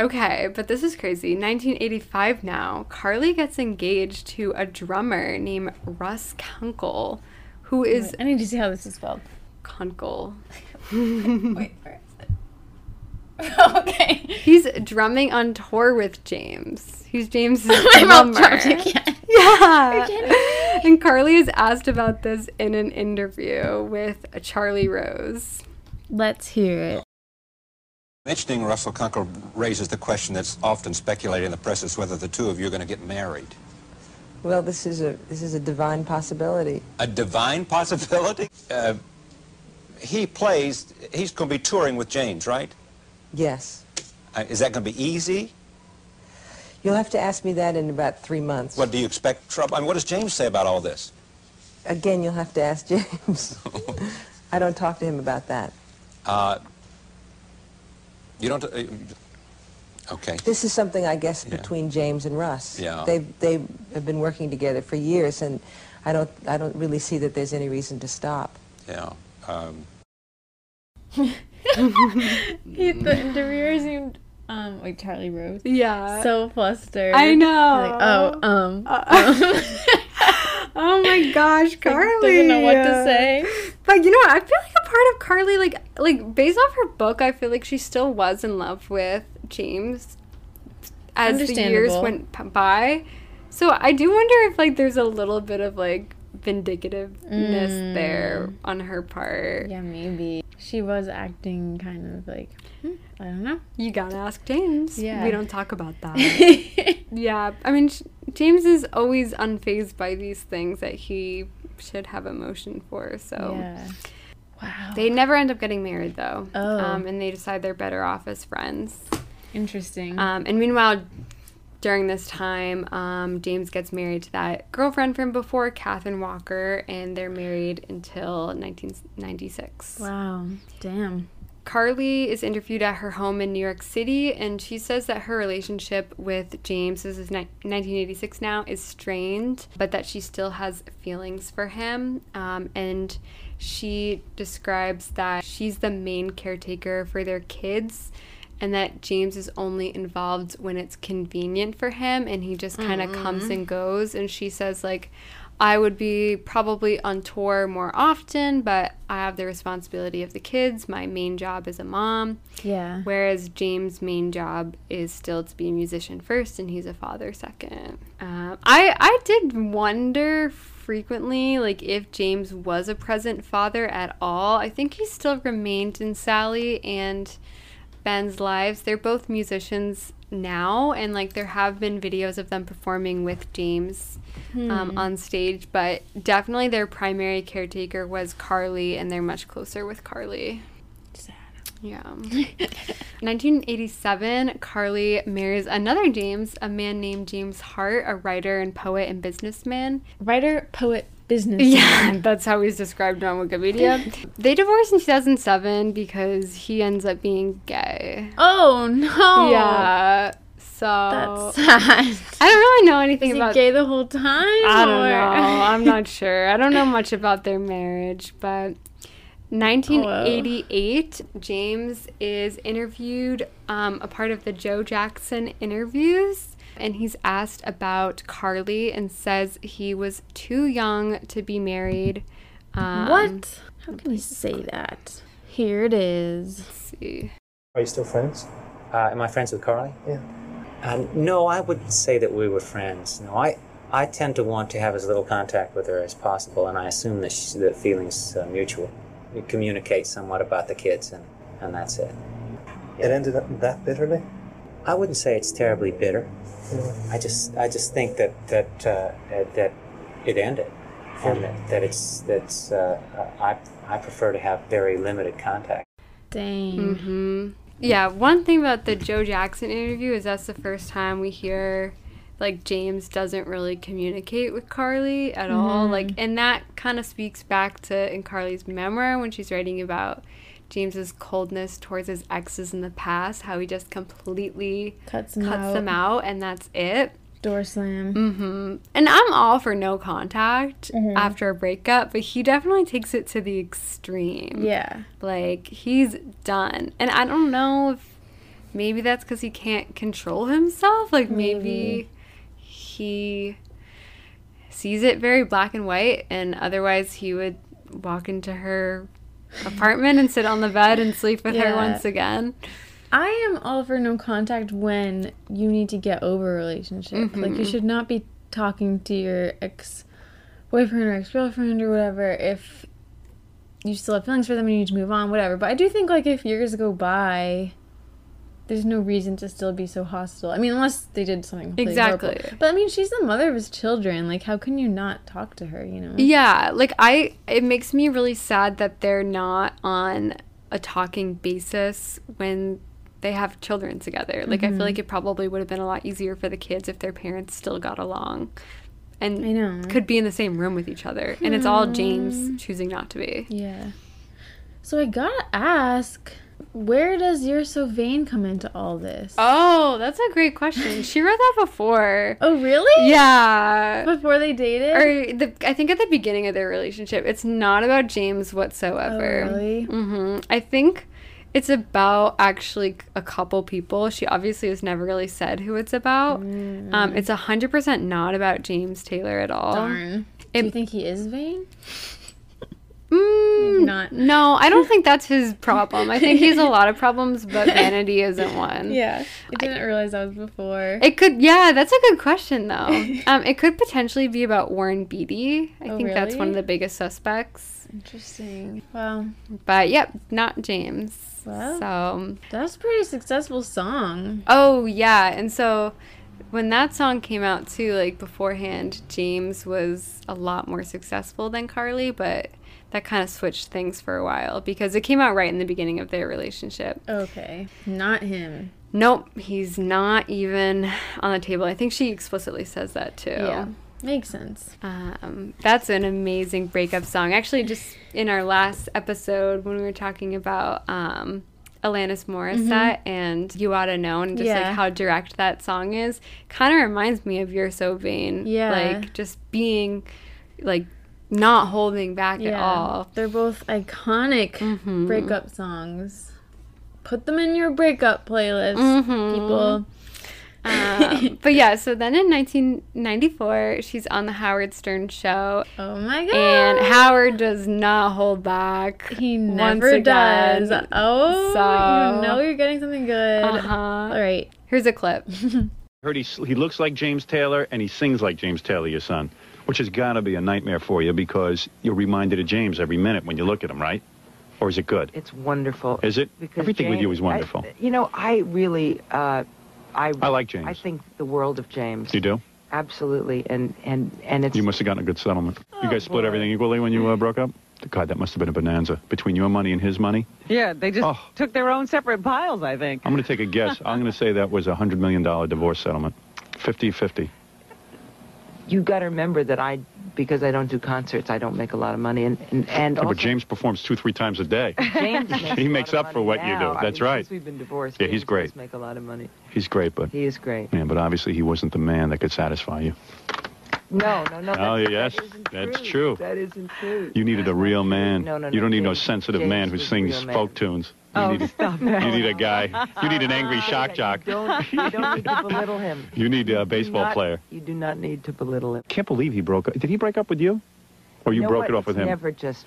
Okay, but this is crazy. 1985 now. Carly gets engaged to a drummer named Russ Kunkel, who is I need to see how this is spelled. Kunkel. Wait, is it? okay. He's drumming on tour with James. He's James' My mouth drummer. dropped again. Yeah. And Carly is asked about this in an interview with Charlie Rose. Let's hear it. Mentioning Russell Kunkel raises the question that's often speculated in the press as whether the two of you are going to get married. Well, this is a this is a divine possibility. A divine possibility? Uh, he plays, he's going to be touring with James, right? Yes. Uh, is that going to be easy? You'll have to ask me that in about three months. What do you expect trouble? I mean, what does James say about all this? Again, you'll have to ask James. I don't talk to him about that. Uh, you don't. Uh, okay. This is something I guess Yeah. between James and Russ. Yeah. They they have been working together for years, and I don't I don't really see that there's any reason to stop. Yeah. Um, He, the interviewer seemed um like Charlie Rose. Yeah. So flustered. I know. Like, oh, um, oh my gosh, Carly doesn't know what to say. But you know, what? I feel like a part of Carly, like, like based off her book, I feel like she still was in love with James as the years went by. So I do wonder if like there's a little bit of like vindicativeness there on her part. Yeah, maybe she was acting kind of like hmm, I don't know. You gotta ask James. Yeah. we don't talk about that. yeah, I mean, sh- James is always unfazed by these things that he should have emotion for. So. Yeah. Wow. They never end up getting married though. Oh. Um, and they decide they're better off as friends. Interesting. Um, and meanwhile, during this time, um, James gets married to that girlfriend from before, Kathryn Walker, and they're married until 1996. wow. Damn. Carly is interviewed at her home in New York City, and she says that her relationship with James, this is ni- 1986 now, is strained, but that she still has feelings for him. Um, and she describes that she's the main caretaker for their kids, and that James is only involved when it's convenient for him, and he just kind of comes and goes. And she says, like, I would be probably on tour more often, but I have the responsibility of the kids. My main job is a mom. Yeah. Whereas James' main job is still to be a musician first, and he's a father second. Um, I I did wonder frequently, like if James was a present father at all. I think he still remained in Sally and Ben's lives. They're both musicians now, and like there have been videos of them performing with James um, on stage, but definitely their primary caretaker was Carly, and they're much closer with Carly. Sad. Yeah. 1987, Carly marries another James, a man named James Hart, a writer and poet and businessman. Writer, poet, business. Yeah, that's how he's described on Wikipedia. they divorced in 2007 because he ends up being gay. Oh no. Yeah. So That's sad. I don't really know anything Is he about gay the whole time? I don't or- know. I'm not sure. I don't know much about their marriage, but 1988, James is interviewed, um, a part of the Joe Jackson interviews. And he's asked about Carly and says he was too young to be married. Um, what? How can you say that? Here it is. Let's see. Are you still friends? Uh, am I friends with Carly? Yeah. Um, no, I wouldn't say that we were friends. No, I, I tend to want to have as little contact with her as possible, and I assume that she, the feelings uh, mutual. We communicate somewhat about the kids, and, and that's it. It ended up that bitterly. I wouldn't say it's terribly bitter. I just, I just think that that uh, that- that it ended, and that, that it's that's uh, uh, I I prefer to have very limited contact. Dang. hmm Yeah, one thing about the Joe Jackson interview is that's the first time we hear like James doesn't really communicate with Carly at all. Mhm. Like, and that kind of speaks back to in Carly's memoir when she's writing about James's coldness towards his exes in the past, how he just completely Cuts them cuts out. them out, and that's it. Door slam. Mm-hmm. And I'm all for no contact Mhm. after a breakup, but he definitely takes it to the extreme. Yeah. Like, he's done. And I don't know if maybe that's because he can't control himself. Like, maybe, Maybe. he sees it very black and white, and otherwise he would walk into her apartment and sit on the bed and sleep with her once again. I am all for no contact when you need to get over a relationship. Like you Mhm. should not be talking to your ex boyfriend or ex girlfriend or whatever if you still have feelings for them and you need to move on, whatever. But I do think like if years go by, there's no reason to still be so hostile. I mean, unless they did something completely horrible. Exactly. But I mean, she's the mother of his children. Like, how can you not talk to her? You know? Yeah, like I it makes me really sad that they're not on a talking basis when they have children together. Like I Mhm. feel like it probably would have been a lot easier for the kids if their parents still got along and I know. could be in the same room with each other. And it's all Hmm. James choosing not to be. Yeah. So I gotta ask, where does You're So Vain come into all this? Oh, that's a great question. She wrote that before. Oh, really? Yeah. Before they dated? Or the, I think at the beginning of their relationship, it's not about James whatsoever. Oh, really? hmm I think it's about actually a couple people. She obviously has never really said who it's about. Um, it's hundred percent not about James Taylor at all. Darn. Do you think he is vain? Mm, not. No, I don't think that's his problem. I think he has a lot of problems, but vanity isn't one. Yeah. I didn't realize that was before. It could, yeah, that's a good question though. um, it could potentially be about Warren Beatty. I Oh, think that's one of the biggest suspects. Interesting. Wow. But yep, not James. Wow. So That's a pretty successful song. Oh yeah, and so when that song came out too, like beforehand, James was a lot more successful than Carly, but that kind of switched things for a while because it came out right in the beginning of their relationship. Okay. Not him. Nope, he's not even on the table. I think she explicitly says that too. Yeah. Makes sense. Um, that's an amazing breakup song. Actually, just in our last episode when we were talking about um, Alanis Morissette and You Oughta Know and just Mm-hmm. Yeah. like how direct that song is, kind of reminds me of You're So Vain. Yeah. Like just being like not holding back at all. They're both iconic Mhm. breakup songs. Put them in your breakup playlist, Mhm. people. Um, but yeah, so then in 1994, she's on the Howard Stern show. Oh my god. And Howard does not hold back. He once never again. does. Oh, So- you know you're getting something good. Uh-huh. All right. Here's a clip. Heard he, he looks like James Taylor and he sings like James Taylor, your son, which has got to be a nightmare for you because you're reminded of James every minute when you look at him, right? Or is it good? It's wonderful. Is it? Because Everything with you is wonderful. I, you know, I really, uh, I, I like James. I think the world of James. you do? Absolutely, and and and it's You must have gotten a good settlement. you guys split everything equally when you uh, broke up? God, that must have been a bonanza. Between your money and his money? Yeah, they just Oh. took their own separate piles, I think. I'm going to take a guess. I'm going to say that was a $100 million divorce settlement. 50-50. you got to remember that I, because I don't do concerts, I don't make a lot of money, and and, and Yeah, also but James performs two, three times a day. James makes he makes up for what you now. do. I That's mean, right. Since we've been divorced, Yeah, he's great. does Make a lot of money. He's great, but He is great. yeah, but obviously he wasn't the man that could satisfy you. No, no, no. Oh, yes, that isn't that's true. That isn't true. You needed a real man. No, no, no. you don't need no sensitive James man who sings real man. folk tunes. You Oh, need, stop you need a guy. You need an angry shock jock. Don't, you don't need to belittle him. You need a baseball not- player. You do not need to belittle him. Can't believe he broke up. Did he break up with you? Or you, know broke what? it off with It's him? Never just,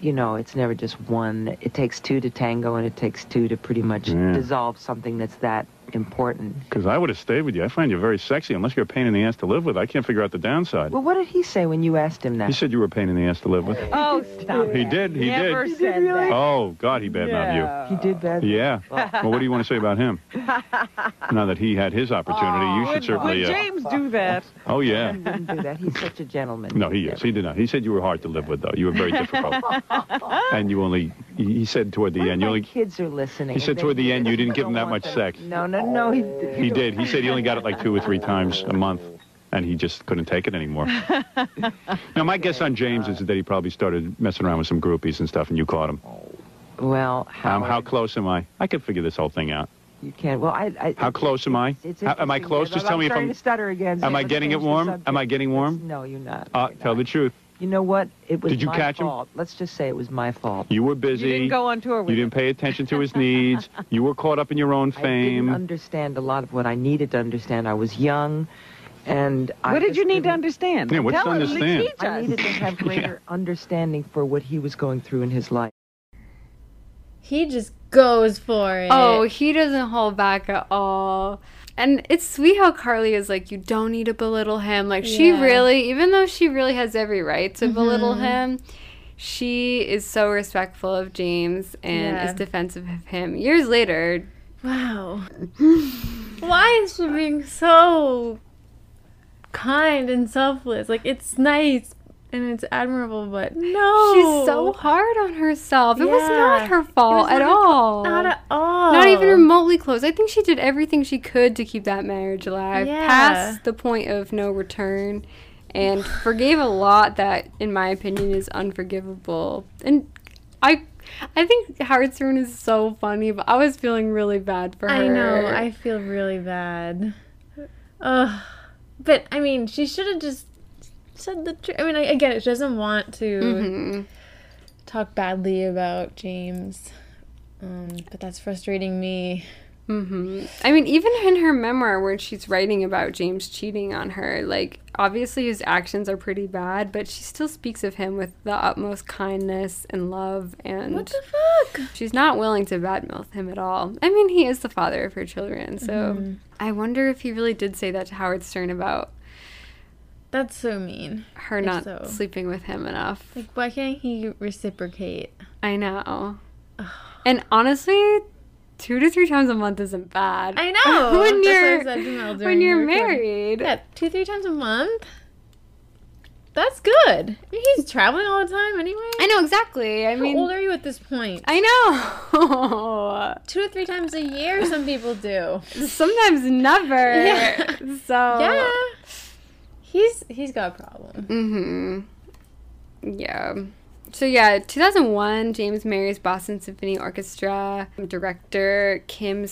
you know, it's never just one. It takes two to tango, and it takes two to pretty much Yeah. dissolve something that's that important. Because I would have stayed with you. I find you very sexy, unless you're a pain in the ass to live with. I can't figure out the downside. Well, what did he say when you asked him that? He said you were a pain in the ass to live with. Oh, stop. He did. He Never did. said that. Oh God, he badmouthed no. you. He did bad. Yeah. Well, what do you want to say about him? now that he had his opportunity, you should certainly. Would uh, James do that? oh yeah. He didn't do that. He's such a gentleman. No, he is. He did not. He said you were hard to live with, though. You were very difficult, and you only. He he said toward the end, you only. kids are listening. He said toward the end, you didn't give him that much sex. No, No, no, no. He, did. He did. He said he only got it like two or three times a month, and he just couldn't take it anymore. now, my guess on James is that he probably started messing around with some groupies and stuff, and you caught him. Well, Um, how close am I? I could figure this whole thing out. You can't. Well, I. I How close am I? It's How- am I close? Just tell me if I'm. to stutter again. Am I getting it warm? Am I getting warm? No, you're not. Uh, tell the truth. You know what? It was Did you my catch him? fault. Let's just say it was my fault. You were busy. You didn't go on tour with You didn't pay attention to his needs. You were caught up in your own fame. I didn't understand a lot of what I needed to understand. I was young, and I What did you need to understand? Yeah, what's Tell to us, understand? teach I needed to have greater understanding for what he was going through in his life. He just goes for it. Oh, he doesn't hold back at all. And it's sweet how Carly is like, you don't need to belittle him. Like, she really, even though she really has every right to belittle Mhm. him, she is so respectful of James and Yeah. is defensive of him. Years later, Wow. Why is she being so kind and selfless? Like it's nice and it's admirable, but no. she's so hard on herself. It was not her fault at all. Not at all. Not even remotely close. I think she did everything she could to keep that marriage alive, Yeah. past the point of no return, and forgave a lot that, in my opinion, is unforgivable. And I, I think Stern is so funny, but I was feeling really bad for her. I know. I feel really bad. Ugh. But I mean, she should have just said the truth. I mean, I, I it. She doesn't want to Mhm. talk badly about James. Um, but that's frustrating me. hmm I mean, even in her memoir where she's writing about James cheating on her, like, obviously his actions are pretty bad, but she still speaks of him with the utmost kindness and love, and What the fuck? she's not willing to badmouth him at all. I mean, he is the father of her children, so Mhm. I wonder if he really did say that to Howard Stern about That's so mean. her not so. sleeping with him enough. Like, why can't he reciprocate? I know. And honestly, two to three times a month isn't bad. I know. when you're when you're married. Yeah, two, three times a month. That's good. He's traveling all the time anyway. I know exactly. I How mean, old are you at this point? I know. Two to three times a year, some people do. Sometimes never. Yeah. So Yeah. He's he's got a problem. Mm-hmm. Yeah. So yeah, 2001, James marries Boston Symphony Orchestra director Kim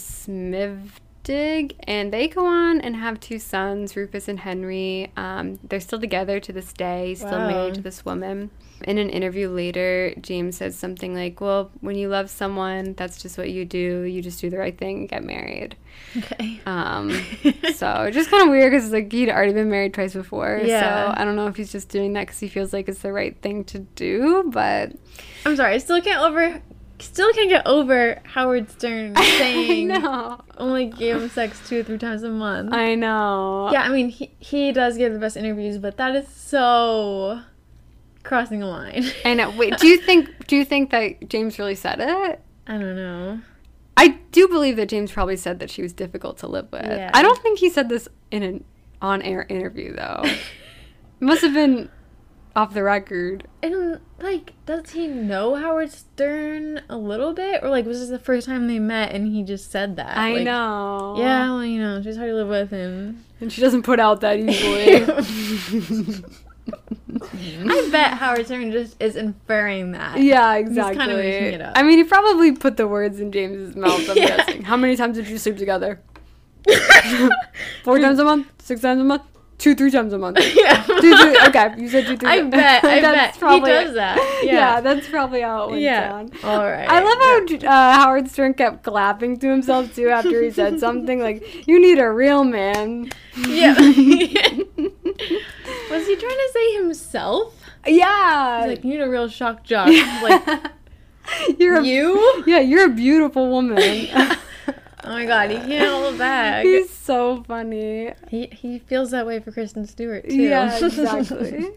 Smedvig, and they go on and have two sons, Rufus and Henry. Um, they're still together to this day, still Wow. married to this woman. In an interview later, James says something like, "Well, when you love someone, that's just what you do. You just do the right thing and get married." Okay. Um, so just kind of weird because like he'd already been married twice before. Yeah. So I don't know if he's just doing that because he feels like it's the right thing to do. But I'm sorry, I still can't over still can't get over Howard Stern saying only gave him sex two or three times a month. I know. yeah, I mean he he does give the best interviews, but that is so crossing a line. I know. Wait, do you think do you think that James really said it? I don't know. I do believe that James probably said that she was difficult to live with. Yeah. I don't think he said this in an on-air interview though. it must have been off the record. And like, does he know Howard Stern a little bit, or like, was this the first time they met and he just said that? I Like, know. Yeah, well, you know, she's hard to live with, and And she doesn't put out that easily. I bet Howard Stern just is inferring that. Yeah, exactly. He's kind of making it up. I mean, he probably put the words in James's mouth. I'm Yeah. guessing. How many times did you sleep together? Four times a month? Six times a month? Two, three times a month. yeah. Two, three, okay, you said two, three. I bet, I bet. He does that. Yeah. that's probably how it went Yeah. down. All right. I love how uh, Howard Stern kept clapping to himself too after he said something like, "You need a real man." Yeah. Was he trying to say himself? Yeah. He's like, you need a real shock jock. Like, You're a, you? Yeah, you're a beautiful woman. Oh my god, he can't hold back. He's so funny. He he feels that way for Kristen Stewart too. Yeah, exactly.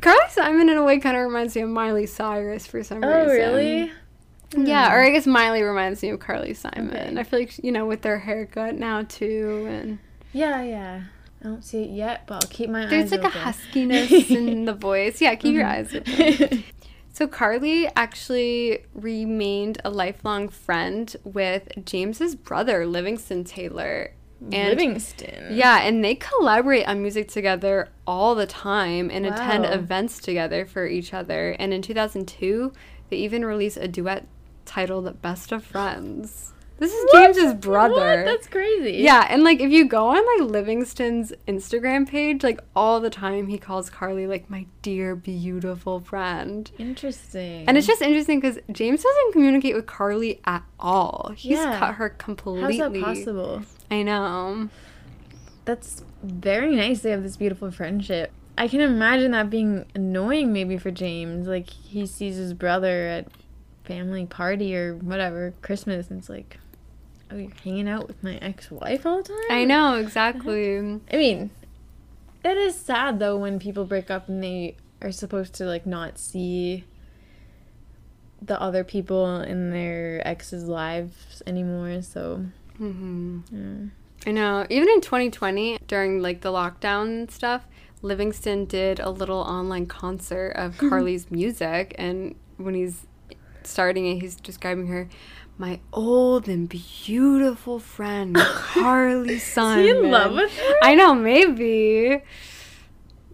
Carly Simon, in a way, kind of reminds me of Miley Cyrus for some Oh, reason. Oh really? Yeah, Hmm. or I guess Miley reminds me of Carly Simon. Okay. I feel like you know with their haircut now too, and yeah, yeah. I don't see it yet, but I'll keep my there's eyes There's like open. a huskiness in the voice. Yeah, keep your Mhm. eyes open. So Carly actually remained a lifelong friend with James's brother, Livingston Taylor. And, Livingston? Yeah, and they collaborate on music together all the time and attend events together for each other. And in 2002, they even released a duet titled Best of Friends. This is James's brother. What? That's crazy. Yeah, and like if you go on like Livingston's Instagram page, like all the time he calls Carly like my dear beautiful friend. Interesting. And it's just interesting because James doesn't communicate with Carly at all. He's Yeah. cut her completely. How's that possible? I know. That's very nice. They have this beautiful friendship. I can imagine that being annoying maybe for James. Like he sees his brother at family party or whatever, Christmas, and it's like, oh, you're hanging out with my ex-wife all the time. I know exactly. I mean, it is sad though when people break up and they are supposed to like not see the other people in their ex's lives anymore. So, hmm yeah. I know. Even in 2020, during like the lockdown and stuff, Livingston did a little online concert of Carly's music, and when he's starting it, he's describing her. My old and beautiful friend, Carly Simon. he in love with her? I know, maybe.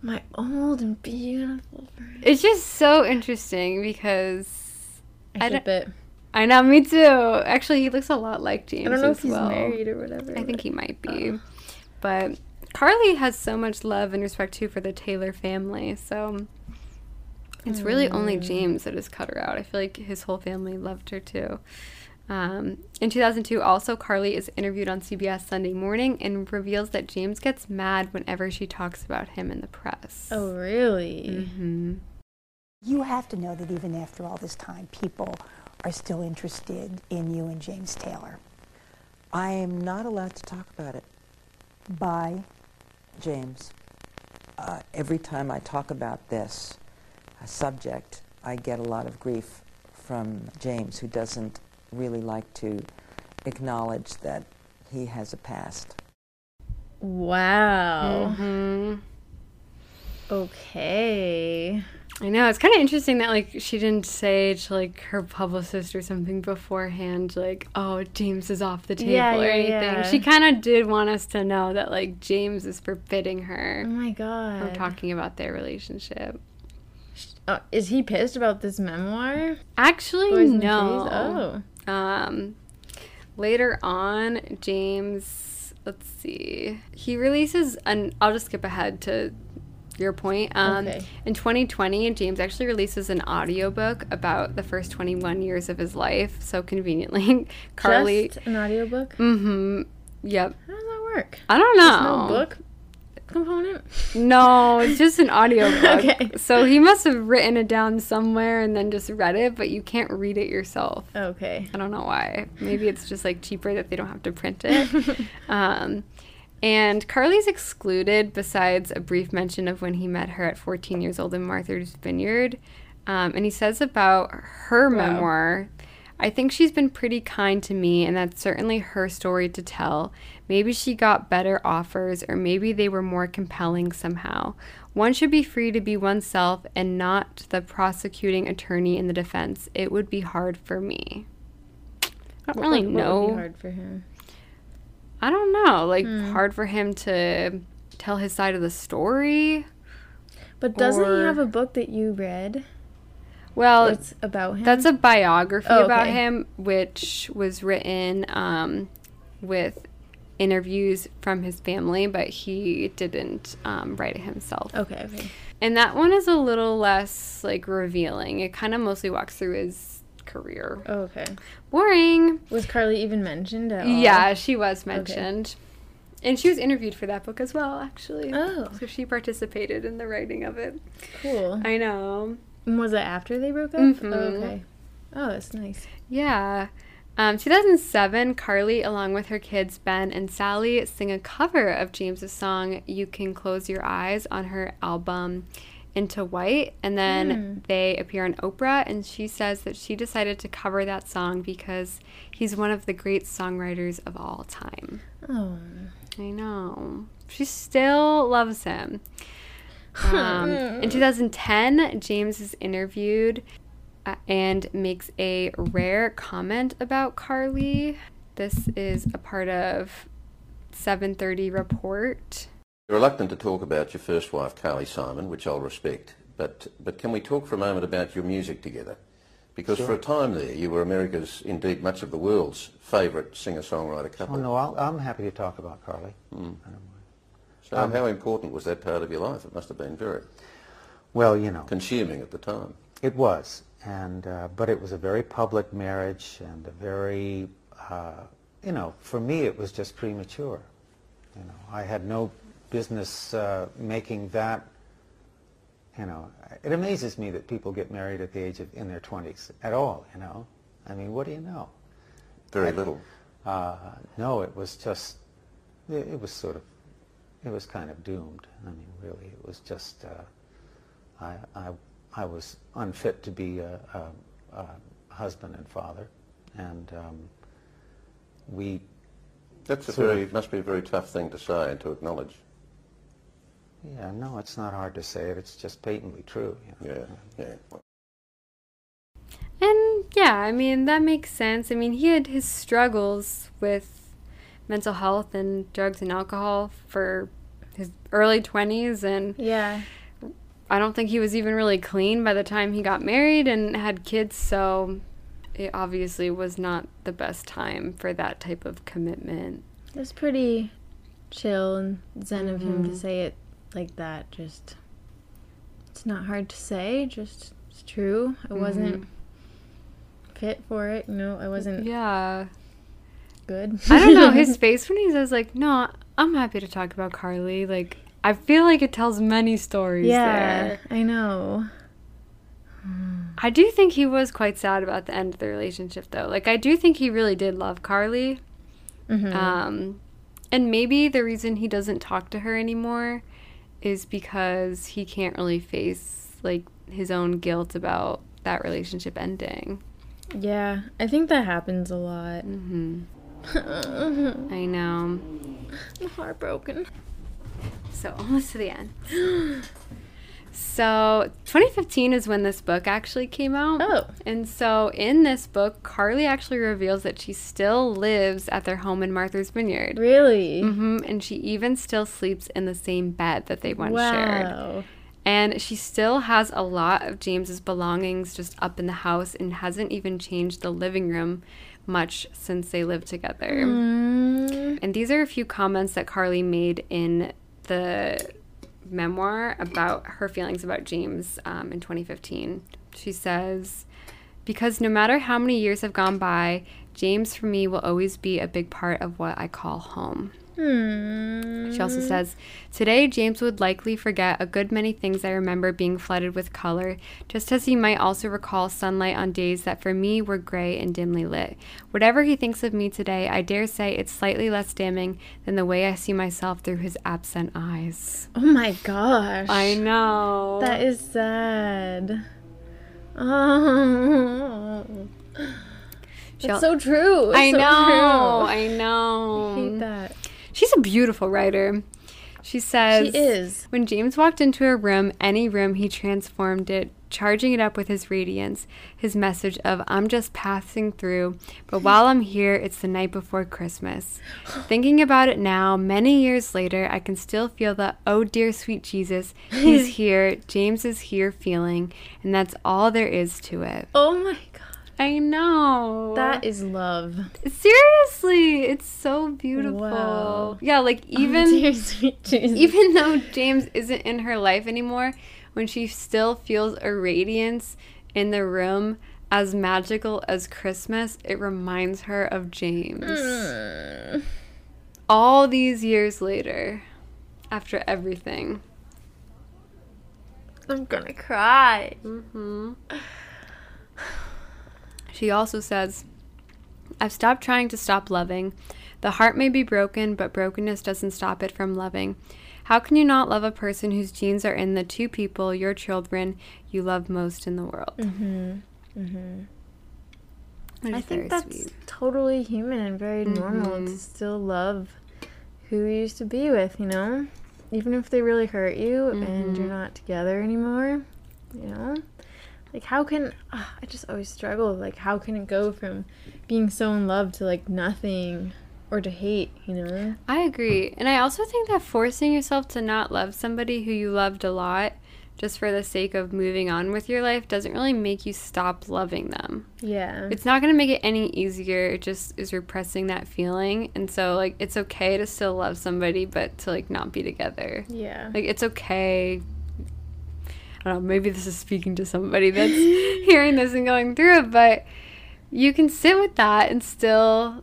my old and beautiful friend. It's just so interesting because I it. I know, me too. Actually, he looks a lot like James. I don't know if he's well. married or whatever. I think he might be. But Carly has so much love and respect too for the Taylor family. So it's really only Mm. James that has cut her out. I feel like his whole family loved her too. Um, in 2002, also, Carly is interviewed on CBS Sunday Morning and reveals that James gets mad whenever she talks about him in the press. Oh, really? hmm You have to know that even after all this time, people are still interested in you and James Taylor. I am not allowed to talk about it, By James. Uh, every time I talk about this subject, I get a lot of grief from James, who doesn't really like to acknowledge that he has a past. Wow. hmm Okay. I know it's kind of interesting that like she didn't say to like her publicist or something beforehand, like, "Oh, James is off the table" Yeah, or yeah, anything. yeah. She kind of did want us to know that like James is forbidding her Oh my god. from god. talking about their relationship. Uh, is he pissed about this memoir? Actually, Boys in the no. Trees? Um, later on, James, let's see, he releases an. I'll just skip ahead to your point. Um, Okay. In 2020, James actually releases an audiobook about the first 21 years of his life. So conveniently, Carly. Just an audiobook? Mm-hmm. Yep. How does that work? I don't know. There's no book component? No, it's just an audiobook. Okay. So he must have written it down somewhere and then just read it, but you can't read it yourself. Okay. I don't know why. Maybe it's just like cheaper that they don't have to print it. um, and Carly's excluded besides a brief mention of when he met her at 14 years old in Martha's Vineyard. Um, and he says about her Wow. memoir, I think she's been pretty kind to me, and that's certainly her story to tell. Maybe she got better offers, or maybe they were more compelling somehow. One should be free to be oneself and not the prosecuting attorney in the defense. It would be hard for me. I don't really know. would be hard for him? I don't know. Like, Hmm. hard for him to tell his side of the story. But doesn't Or- he have a book that you read? Well, It's about him. That's a biography Oh, about him, which was written um, with interviews from his family, but he didn't um, write it himself. Okay, okay. And that one is a little less like revealing. It kind of mostly walks through his career. Oh, okay. Boring. Was Carly even mentioned at all? Yeah, she was Okay. mentioned. And she was interviewed for that book as well, actually. Oh. So she participated in the writing of it. Cool. I know. Was it after they broke up? Mhm. Oh, okay. Oh, that's nice. Yeah. Um, 2007, Carly, along with her kids Ben and Sally, sing a cover of James's song "You Can Close Your Eyes" on her album "Into White," and then Hmm. they appear on Oprah. And she says that she decided to cover that song because he's one of the great songwriters of all time. Oh. I know. She still loves him. Um, in 2010, James is interviewed uh, and makes a rare comment about Carly. This is a part of 730 report. You're reluctant to talk about your first wife, Carly Simon, which I'll respect, but, but can we talk for a moment about your music together? Because for a time there, you were America's, indeed much of the world's, favourite singer-songwriter couple. Oh, no, I'll, I'm happy to talk about Carly. Mm. So Um, how important was that part of your life? It must have been very Well, you know. consuming at the time. It was, and uh, but it was a very public marriage and a very, uh, you know, for me it was just premature. You know, I had no business uh, making that. You know, it amazes me that people get married at the age of in their twenties at all. You know, I mean, what do you know? Very I- little. Uh, no, it was just, it, it was sort of, it was kind of doomed. I mean, really, it was just, uh, I, I, I was unfit to be a, a, a husband and father, and um, we. That's a very, of- must be a very tough thing to say and to acknowledge. Yeah, no, it's not hard to say it. It's just patently true. You know? Yeah, yeah. And yeah, I mean, that makes sense. I mean, he had his struggles with mental health and drugs and alcohol for his early 20s. And Yeah. I don't think he was even really clean by the time he got married and had kids. So it obviously was not the best time for that type of commitment. It's pretty chill and zen of him to Mhm. say it like that. Just, it's not hard to say. Just, it's true. I wasn't Mhm. fit for it. You know, I wasn't. Yeah. Good. I don't know his face when he says like, "No, I'm happy to talk about Carly." Like, I feel like it tells many stories Yeah, there. I know. I do think he was quite sad about the end of the relationship, though. Like, I do think he really did love Carly. Mhm. Um, and maybe the reason he doesn't talk to her anymore is because he can't really face like his own guilt about that relationship ending. Yeah, I think that happens a lot. Mm-hmm. I'm I know. heartbroken. So almost to the end. So 2015 is when this book actually came out. Oh. And so in this book, Carly actually reveals that she still lives at their home in Martha's Vineyard. Really? Mm-hmm. And she even still sleeps in the same bed that they once shared. Wow. And she still has a lot of James's belongings just up in the house and hasn't even changed the living room much since they lived together. Mm. And these are a few comments that Carly made in the memoir about her feelings about James um, in 2015. She says, Because no matter how many years have gone by, James for me will always be a big part of what I call home. Hmm. She also says, Today, James would likely forget a good many things I remember being flooded with color, just as he might also recall sunlight on days that for me were gray and dimly lit. Whatever he thinks of me today, I dare say it's slightly less damning than the way I see myself through his absent eyes. Oh my gosh. I know. That is sad. Oh. She'll- That's so true. It's I so know. true. I know. I hate that. She's a beautiful writer. She says She is. When James walked into a room, any room, he transformed it, charging it up with his radiance, his message of I'm just passing through, but while I'm here, it's the night before Christmas. Thinking about it now, many years later, I can still feel the oh dear sweet Jesus, he's here, James is here feeling, and that's all there is to it. Oh my god. I know. That is love. Seriously, it's so beautiful. Wow. Yeah, like even Oh, dear even though James isn't in her life anymore, when she still feels a radiance in the room as magical as Christmas, it reminds her of James. Mm. All these years later, after everything. I'm gonna cry. hmm She also says, I've stopped trying to stop loving. The heart may be broken, but brokenness doesn't stop it from loving. How can you not love a person whose genes are in the two people, your children, you love most in the world? Mm-hmm. Mm-hmm. I think that's sweet. totally human and very normal to Mhm. still love who you used to be with, you know? Even if they really hurt you and you're Mhm. not together anymore, you know? Like, how can. ah, I just always struggle. Like, how can it go from being so in love to, like, nothing or to hate, you know? I agree. And I also think that forcing yourself to not love somebody who you loved a lot just for the sake of moving on with your life doesn't really make you stop loving them. Yeah. It's not going to make it any easier. It just is repressing that feeling. And so like it's okay to still love somebody but to like not be together. Yeah. Like it's okay. I don't know, maybe this is speaking to somebody that's hearing this and going through it, but you can sit with that and still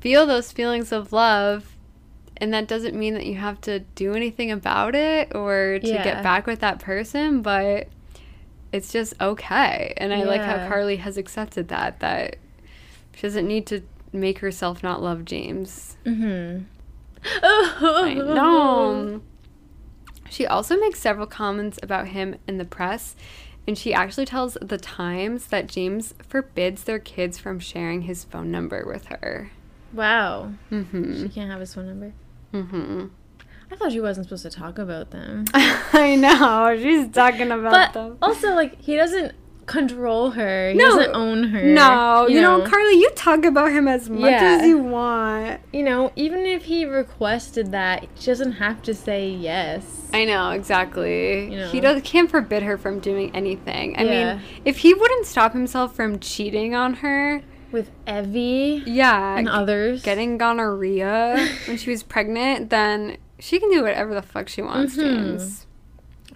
feel those feelings of love and that doesn't mean that you have to do anything about it or to Yeah. get back with that person but it's just okay and i like how carly has accepted that that she doesn't need to make herself not love james Mm-hmm. I know. She also makes several comments about him in the press, and she actually tells the Times that James forbids their kids from sharing his phone number with her. Wow. Mm-hmm. She can't have his phone number. Mm-hmm. I thought she wasn't supposed to talk about them. I know. She's talking about but them. also, like, he doesn't control her. He No. doesn't own her. No, you, know, Carly, you talk about him as much Yeah. as you want. You know, even if he requested that, she doesn't have to say yes. I know exactly. You know. He does can't forbid her from doing anything. I Yeah. mean, if he wouldn't stop himself from cheating on her with Evie, yeah, and others, getting gonorrhea when she was pregnant, then she can do whatever the fuck she wants, Mhm. James.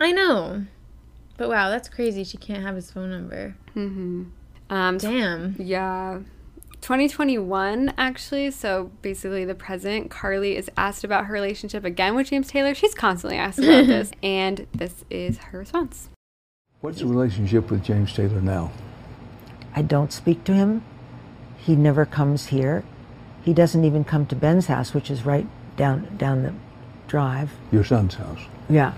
I know. But wow, that's crazy. She can't have his phone number. Mm-hmm. Um, tw- Damn. Yeah. 2021, actually, so basically the present, Carly is asked about her relationship again with James Taylor. She's constantly asked about this, and this is her response. What's the relationship with James Taylor now? I don't speak to him. He never comes here. He doesn't even come to Ben's house, which is right down down the drive. Your son's house. Yeah.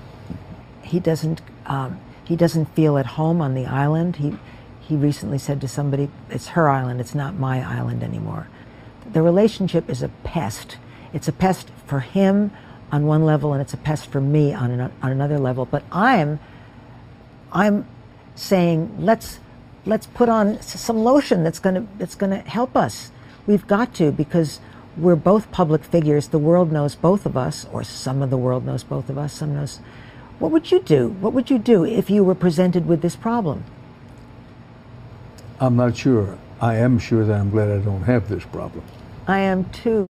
He doesn't. Um, he doesn't feel at home on the island. He he recently said to somebody, "It's her island. It's not my island anymore." The relationship is a pest. It's a pest for him on one level, and it's a pest for me on an, on another level. But I'm I'm saying let's let's put on some lotion that's going to that's to help us. We've got to because we're both public figures. The world knows both of us, or some of the world knows both of us. Some knows. What would you do? What would you do if you were presented with this problem? I'm not sure. I am sure that I'm glad I don't have this problem. I am too.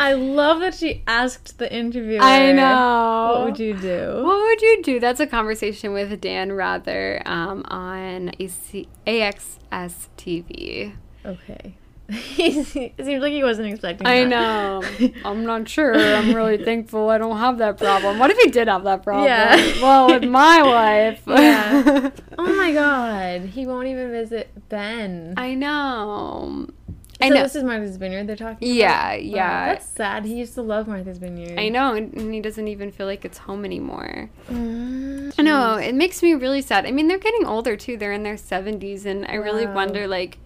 I love that she asked the interviewer. I know. What would you do? What would you do? That's a conversation with Dan Rather um, on AC- AXS TV. Okay. it seems like he wasn't expecting I that. know. I'm not sure. I'm really thankful I don't have that problem. What if he did have that problem? Yeah. Well, with my wife. Yeah. oh my god. He won't even visit Ben. I know. So I know. this is Martha's Vineyard they're talking about? Yeah, Wow, yeah. that's sad. He used to love Martha's Vineyard. I know, and he doesn't even feel like it's home anymore. Mm, I know, it makes me really sad. I mean, they're getting older too. They're in their 70s, and I really wonder, like,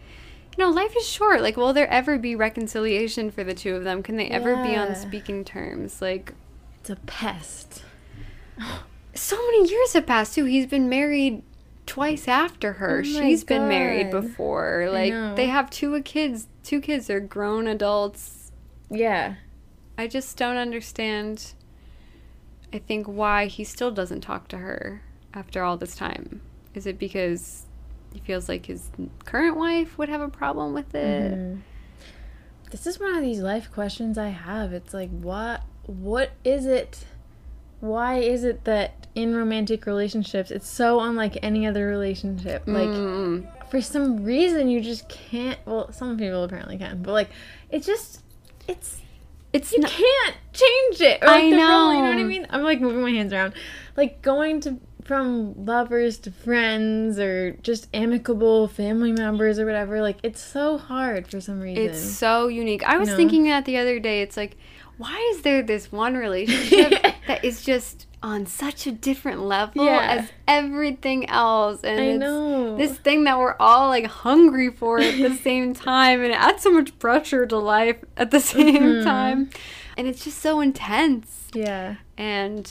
know, life is short. Like, will there ever be reconciliation for the two of them? Can they ever be on speaking terms? Like, It's a pest. so many years have passed too. He's been married twice after her. Oh She's been married God. before. Like, they have two kids. Two kids. They're grown adults. Yeah. I just don't understand. I think why he still doesn't talk to her after all this time. Is it because he feels like his current wife would have a problem with it. Mhm. This is one of these life questions I have. It's like what what is it why is it that in romantic relationships it's so unlike any other relationship? Like Mm. for some reason you just can't well some people apparently can, but like it's just it's it's you can't change it. Or, I like, the role, you know what I mean? I'm like moving my hands around. Like going to from lovers to friends or just amicable family members or whatever. Like it's so hard for some reason. It's so unique. I was thinking that the other day. It's like, why is there this one relationship that is just on such a different level Yeah. as everything else? And I know. this thing that we're all like hungry for at the same time, and it adds so much pressure to life at the same Mhm. time. And it's just so intense. Yeah. And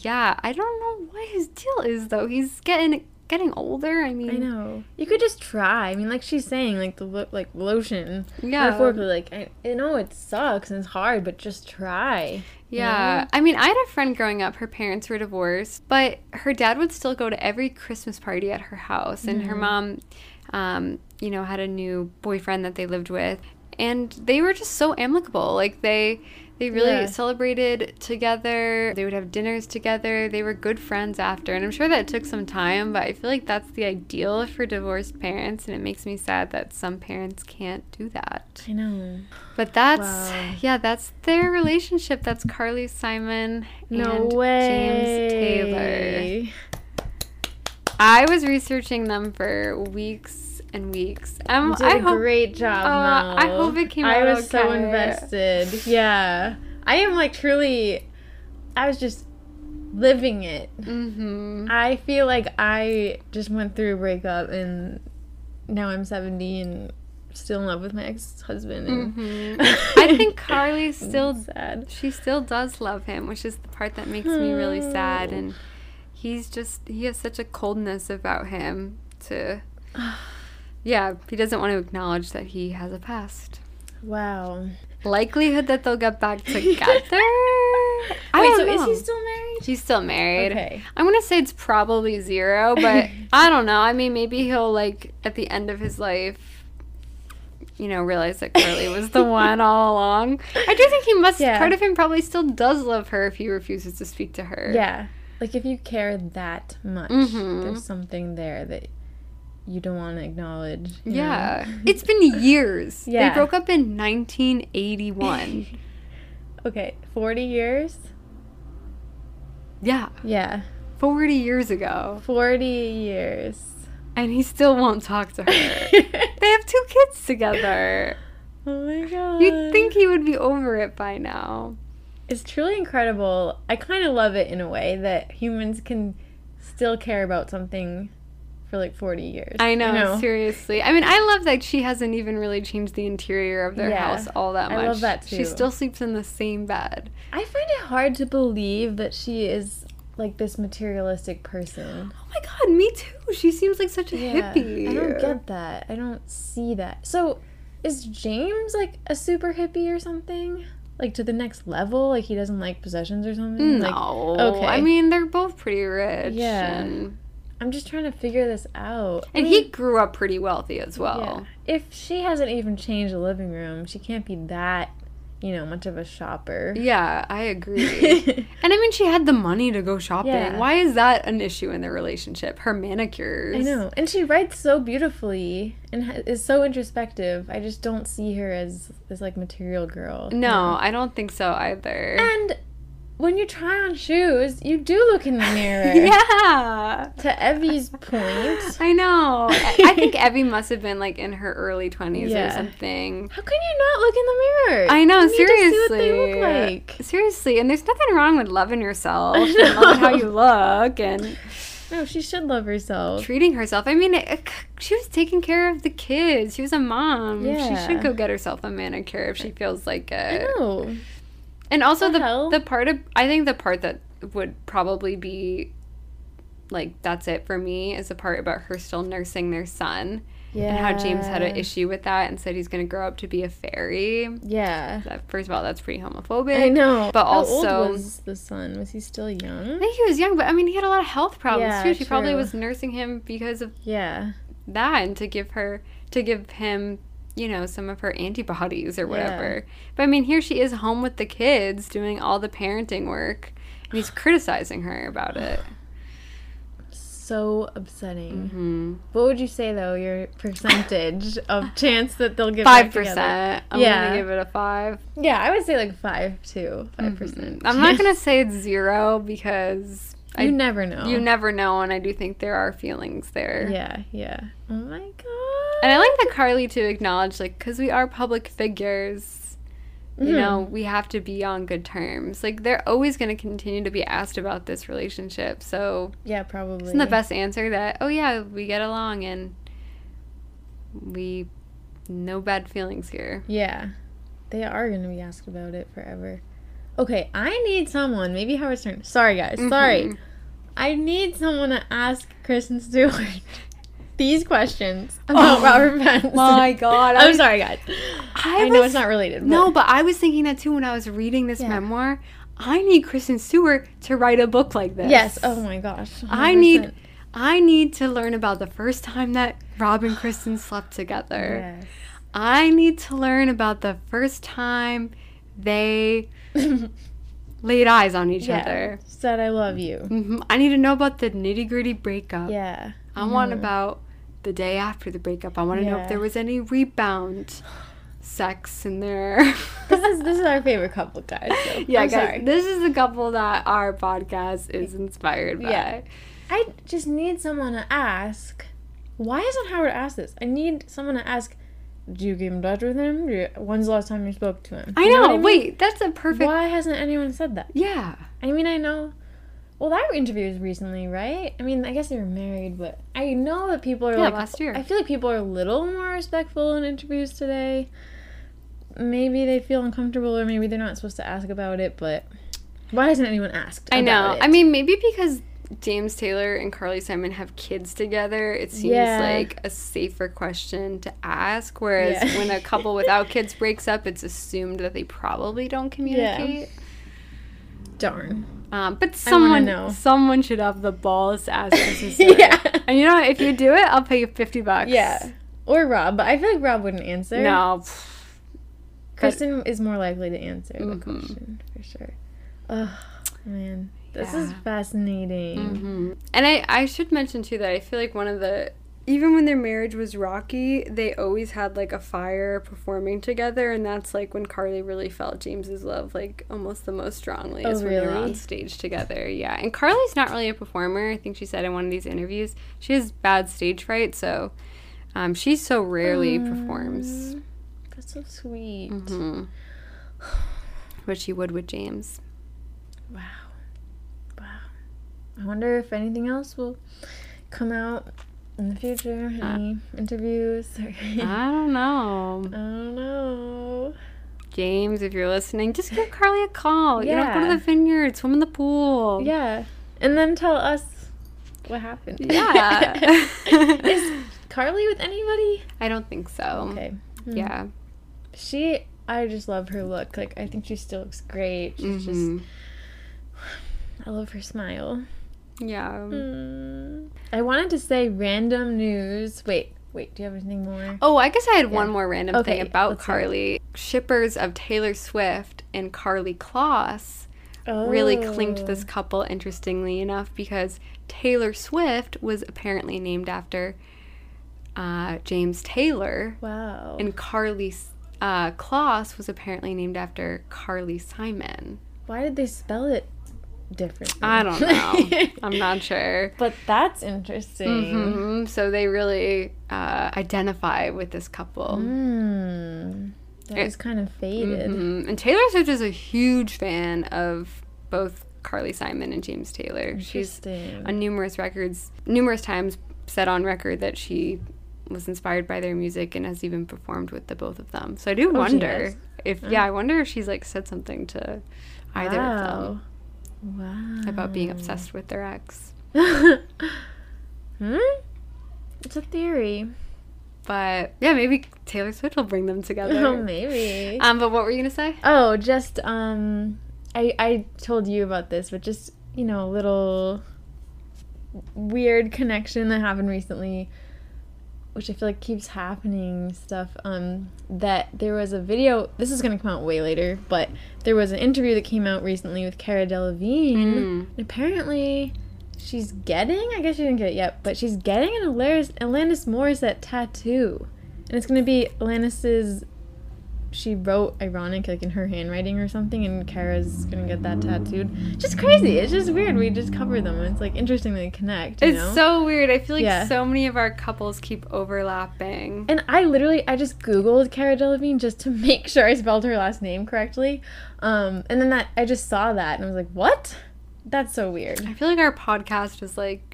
yeah, I don't know what his deal is though. He's getting getting older. I mean, I know. You could just try. I mean, like she's saying, like the lo- like lotion. Yeah. Metaphorically, like I, I know it sucks and it's hard, but just try. you Yeah. know? I mean, I had a friend growing up, her parents were divorced, but her dad would still go to every Christmas party at her house. And her Mhm. mom, um, you know, had a new boyfriend that they lived with. And they were just so amicable. Like, they. They really Yeah. celebrated together. They would have dinners together. They were good friends after. And I'm sure that took some time, but I feel like that's the ideal for divorced parents. And it makes me sad that some parents can't do that. I know. But that's Wow. yeah, that's their relationship. That's Carly Simon No and way. James Taylor. I was researching them for weeks and weeks. Um, You did I a hope, great job. uh, I hope it came I out I was so invested. Yeah, I am like truly. I was just living it. Mm-hmm. I feel like I just went through a breakup and now I'm 70 and still in love with my ex-husband. And Mhm. I think Carly still sad. She still does love him, which is the part that makes me really sad. And he's just he has such a coldness about him. To yeah, he doesn't want to acknowledge that he has a past. Wow. Likelihood that they'll get back together. I Wait, don't so is know. he still married? He's still married. Okay. I'm gonna say it's probably zero, but I don't know. I mean, maybe he'll like at the end of his life, you know, realize that Carly was the one all along. I do think he must. Yeah. Part of him probably still does love her if he refuses to speak to her. Yeah. Like if you care that much, Mhm. there's something there that you don't want to acknowledge. Yeah. it's been years. Yeah. They broke up in 1981. okay, 40 years? yeah. Yeah. 40 years ago. 40 years. And he still won't talk to her. they have two kids together. Oh my god. You'd think he would be over it by now. It's truly incredible. I kind of love it in a way that humans can still care about something for like 40 years. I you know, seriously. I mean, I love that she hasn't even really changed the interior of their Yeah, house all that much. I love that too. She still sleeps in the same bed. I find it hard to believe that she is like this materialistic person. Oh my god, me too. She seems like such a Yeah, hippie. I don't get that. I don't see that. So, is James like a super hippie or something? Like to the next level? Like he doesn't like possessions or something? Like, No. okay. I mean, they're both pretty rich. Yeah. And, I'm just trying to figure this out. I and mean, he grew up pretty wealthy as well. Yeah. If she hasn't even changed the living room, she can't be that, you know, much of a shopper. Yeah, I agree. and I mean, she had the money to go shopping. Yeah. Why is that an issue in their relationship? Her manicures. I know. And she writes so beautifully and is so introspective. I just don't see her as this like material girl. No? I don't think so either. And when you try on shoes, you do look in the mirror. yeah. To Evie's point. I know. I think Evie must have been like in her early 20s or something. How can you not look in the mirror? I know, You need to see seriously. what they look like. Seriously, and there's nothing wrong with loving yourself and loving how you look and No, she should love herself. treating herself. I mean, it, she was taking care of the kids. She was a mom. Yeah. She should go get herself a manicure if she feels like it. I know. And also The the the part of I think the part that would probably be like that's it for me is the part about her still nursing their son. And how James had an issue with that and said he's going to grow up to be a fairy. Yeah. That, first of all, that's pretty homophobic. I know. But How also, was the son? Was he still young? I think he was young, but I mean, he had a lot of health problems Yeah, too. She probably was nursing him because of Yeah. that and to give her to give him you know some of her antibodies or whatever but i mean here she is home with the kids doing all the parenting work and he's criticizing her about it So upsetting. Mm-hmm. What would you say though? Your percentage of chance that they'll get five percent i'm yeah. gonna give it a five Yeah, I would say like five too. 5 percent. i'm not gonna say it's zero because You never know. you never know and i do think there are feelings there Yeah, yeah. Oh my god. And I like that Carly to acknowledge, like, because we are public figures, you Mhm. know, we have to be on good terms. Like, they're always going to continue to be asked about this relationship. So, Yeah, probably. isn't the best answer that, oh, yeah, we get along and we, no bad feelings here? Yeah. They are going to be asked about it forever. Okay, I need someone. Maybe Howard Stern. Sorry, guys. Sorry. Mhm. I need someone to ask Kristen Stewart these questions about Oh, Robert Pattinson. my God, I I'm sorry, guys. I, I, know it's not related. No, but- but I was thinking that too when I was reading this memoir. I need Kristen Stewart to write a book like this. Yes. Oh my gosh. I need I need to learn about the first time that Rob and Kristen slept together. Yes. I need to learn about the first time they laid eyes on each Yeah. other. Said I love you. hmm I need to know about the nitty gritty breakup. Yeah. I want Mhm. about the day after the breakup. I want to know if there was any rebound sex in there. This is this is our favorite couple, guys. So yeah, I'm guys, sorry. this is the couple that our podcast is inspired by. Yeah. I just need someone to ask. Why hasn't Howard asked this? I need someone to ask. Do you keep in touch with him? Do you, when's the last time you spoke to him? I You know. what mean? Wait, that's a perfect. Why hasn't anyone said that? Yeah. I mean, I know. Well, that interview was recently, right? I mean, I guess they were married, but I know that people are Yeah, like last year. I feel like people are a little more respectful in interviews today. Maybe they feel uncomfortable, or maybe they're not supposed to ask about it. But why hasn't anyone asked? I know. I mean, maybe because James Taylor and Carly Simon have kids together, it seems Yeah. like a safer question to ask. Whereas Yeah. when a couple without kids breaks up, it's assumed that they probably don't communicate. Darn. Um, but someone, know. someone should have the balls to ask Kristen Stewart. Yeah. And you know, what? if you do it, I'll pay you fifty bucks. Yeah. Or Rob, but I feel like Rob wouldn't answer. No. Kristen is more likely to answer the Mhm. question for sure. Oh man, this is Yeah. fascinating. hmm And I, I should mention too that I feel like one of the even when their marriage was rocky, they always had like a fire performing together, and that's like when Carly really felt James's love like almost the most strongly Oh, is when they were on stage together. Yeah, and Carly's not really a performer. I think she said in one of these interviews she has bad stage fright, so um, she so rarely performs. That's so sweet. hmm But she would with James. Wow. I wonder if anything else will come out in the future. Uh, Any interviews? Or I don't know. I don't know. James, if you're listening, just give Carly a call. You know, go to the vineyard, swim in the pool. Yeah. And then tell us what happened. Yeah. Is Carly with anybody? I don't think so. Okay. Hmm. Yeah. She, I just love her look. Like, I think she still looks great. She's Mhm. just, I love her smile. Yeah. Mm. I wanted to say random news. Wait, wait, do you have anything more? Oh, I guess I had Yeah. one more random Okay, thing about let's hear it. Carly. Shippers of Taylor Swift and Karlie Kloss really clinked this Oh. couple, interestingly enough, because Taylor Swift was apparently named after uh, James Taylor. Wow. And Karlie uh, Kloss was apparently named after Carly Simon. Why did they spell it differently? I don't know. I'm not sure. But that's interesting. hmm So they really uh, identify with this couple. Mm. That It- is kind of fated. Mhm. And Taylor Swift is a huge fan of both Carly Simon and James Taylor. She's on numerous records, numerous times said on record that she was inspired by their music and has even performed with the both of them. So I do Oh, wonder if Oh. yeah, I wonder if she's like said something to either of them Wow. about being obsessed with their ex. Hmm? It's a theory. But yeah, maybe Taylor Swift will bring them together. Oh, maybe. Um, but what were you gonna say? Oh, just um, I I told you about this, but just you know, a little weird connection that happened recently. Which I feel like keeps happening stuff. Um, that there was a video. This is gonna come out way later, but there was an interview that came out recently with Cara Delevingne. Mm. And apparently, she's getting. I guess she didn't get it yet, but she's getting an Alanis, Alanis Morissette tattoo, and it's gonna be Alanis's. She wrote ironic like in her handwriting or something, and Cara's gonna get that tattooed. Just crazy. It's just weird. We just cover them. It's like interesting they connect. You It's know? so weird. I feel like Yeah. so many of our couples keep overlapping. And I literally, I just googled Cara Delevingne just to make sure I spelled her last name correctly, um, and then that I just saw that and I was like, "What? That's so weird." I feel like our podcast is like,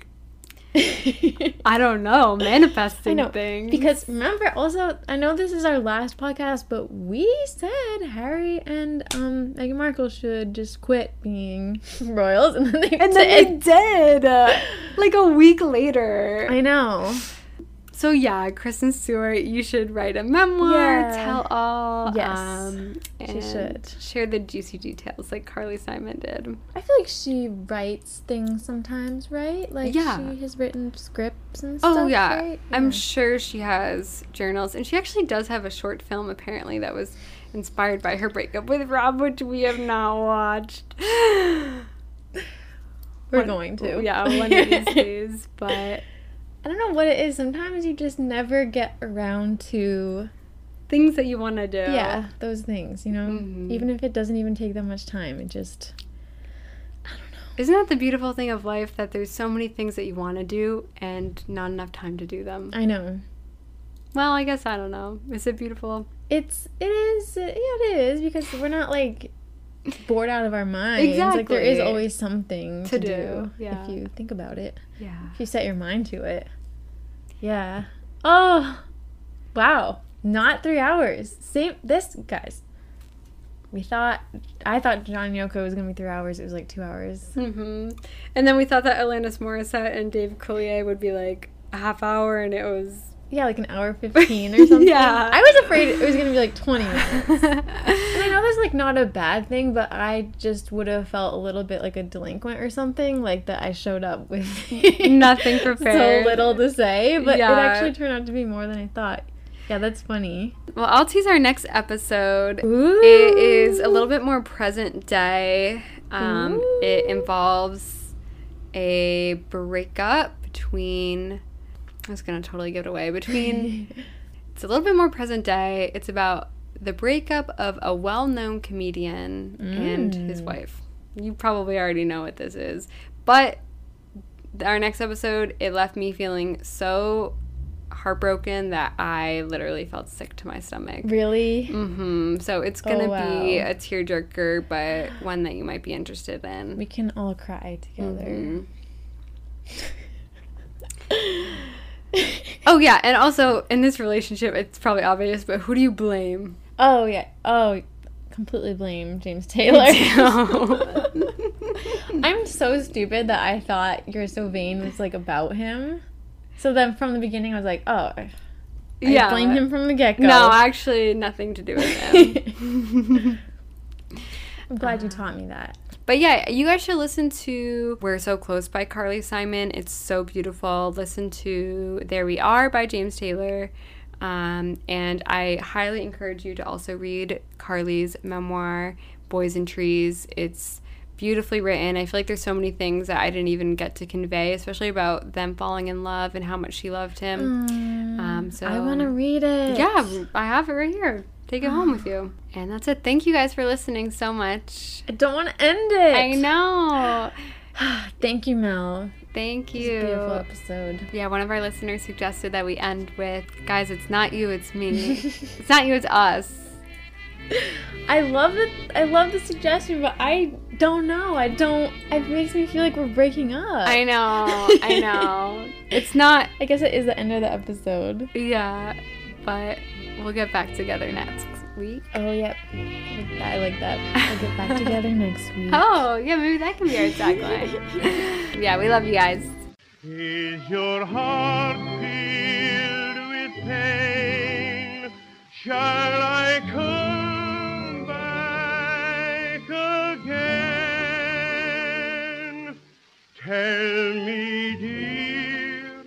I don't know, manifesting I know things. because remember, also, I know this is our last podcast, but we said Harry and um, Meghan Markle should just quit being royals, and then they and then they did, uh, like a week later. I know. So yeah, Kristen Stewart, you should write a memoir, Yeah. tell all. Yes, um, she should. share the juicy details like Carly Simon did. I feel like she writes things sometimes, right? Like Yeah. she has written scripts and stuff. Oh yeah. right? I'm sure she has journals, and she actually does have a short film apparently that was inspired by her breakup with Rob, which we have not watched. We're One- going to. Yeah, one of these days. But I don't know what it is. Sometimes you just never get around to things that you want to do. yeah those things. You know, Mhm. even if it doesn't even take that much time, it just I don't know. Isn't that the beautiful thing of life that there's so many things that you want to do and not enough time to do them? I know. Well, I guess I don't know. Is it beautiful? It's it is yeah it is because we're not like bored out of our minds. Exactly. Like there is always something to, To do, do, yeah. if you think about it. Yeah. If you set your mind to it. Yeah. Oh, wow. Not three hours. Same. This guys. We thought I thought John Yoko was gonna be three hours. It was like two hours. hmm And then we thought that Alanis Morissette and Dave Coulier would be like a half hour, and it was Yeah, like an hour fifteen or something. Yeah. I was afraid it was gonna be like twenty minutes. and I know that's like not a bad thing, but I just would have felt a little bit like a delinquent or something, like that I showed up with Nothing prepared. so little to say, but Yeah. it actually turned out to be more than I thought. Yeah, that's funny. Well, I'll tease our next episode. It is a little bit more present day. Um, it involves a breakup between. I was gonna totally give it away. Between. it's a little bit more present day. It's about the breakup of a well-known comedian and his Mm. wife. You probably already know what this is, but our next episode it left me feeling so heartbroken that I literally felt sick to my stomach. Really? Mm-hmm. So it's Oh, gonna be wow. a tearjerker, but one that you might be interested in. We can all cry together. Mhm. oh yeah, and also in this relationship, it's probably obvious, but who do you blame? Oh yeah. Oh, completely blame James Taylor. I'm so stupid that I thought "You're So Vain" was like about him. So then from the beginning, I was like, oh, I Yeah. blame him from the get go. No, actually, nothing to do with him. I'm glad you taught me that. But yeah, you guys should listen to We're So Close by Carly Simon. It's so beautiful. Listen to There We Are by James Taylor. Um, and I highly encourage you to also read Carly's memoir, Boys and Trees. It's beautifully written. I feel like there's so many things that I didn't even get to convey, especially about them falling in love and how much she loved him. Um, so I want to read it. yeah, I have it right here. Take it home with you. And that's it. Thank you guys for listening so much. I don't want to end it. I know. Thank you, Mel. Thank you. a beautiful episode. Yeah, one of our listeners suggested that we end with, guys, it's not you, it's me. it's not you, it's us. I love it. I love the suggestion, but I don't know. I don't. It makes me feel like we're breaking up. I know. I know. It's not. I guess it is the end of the episode. Yeah, but We'll get back together next week. Oh, yep. I like that. We'll get back together next week. Oh, yeah, maybe that can be our tagline. yeah, we love you guys. Is your heart filled with pain? Shall I come back again? Tell me, dear.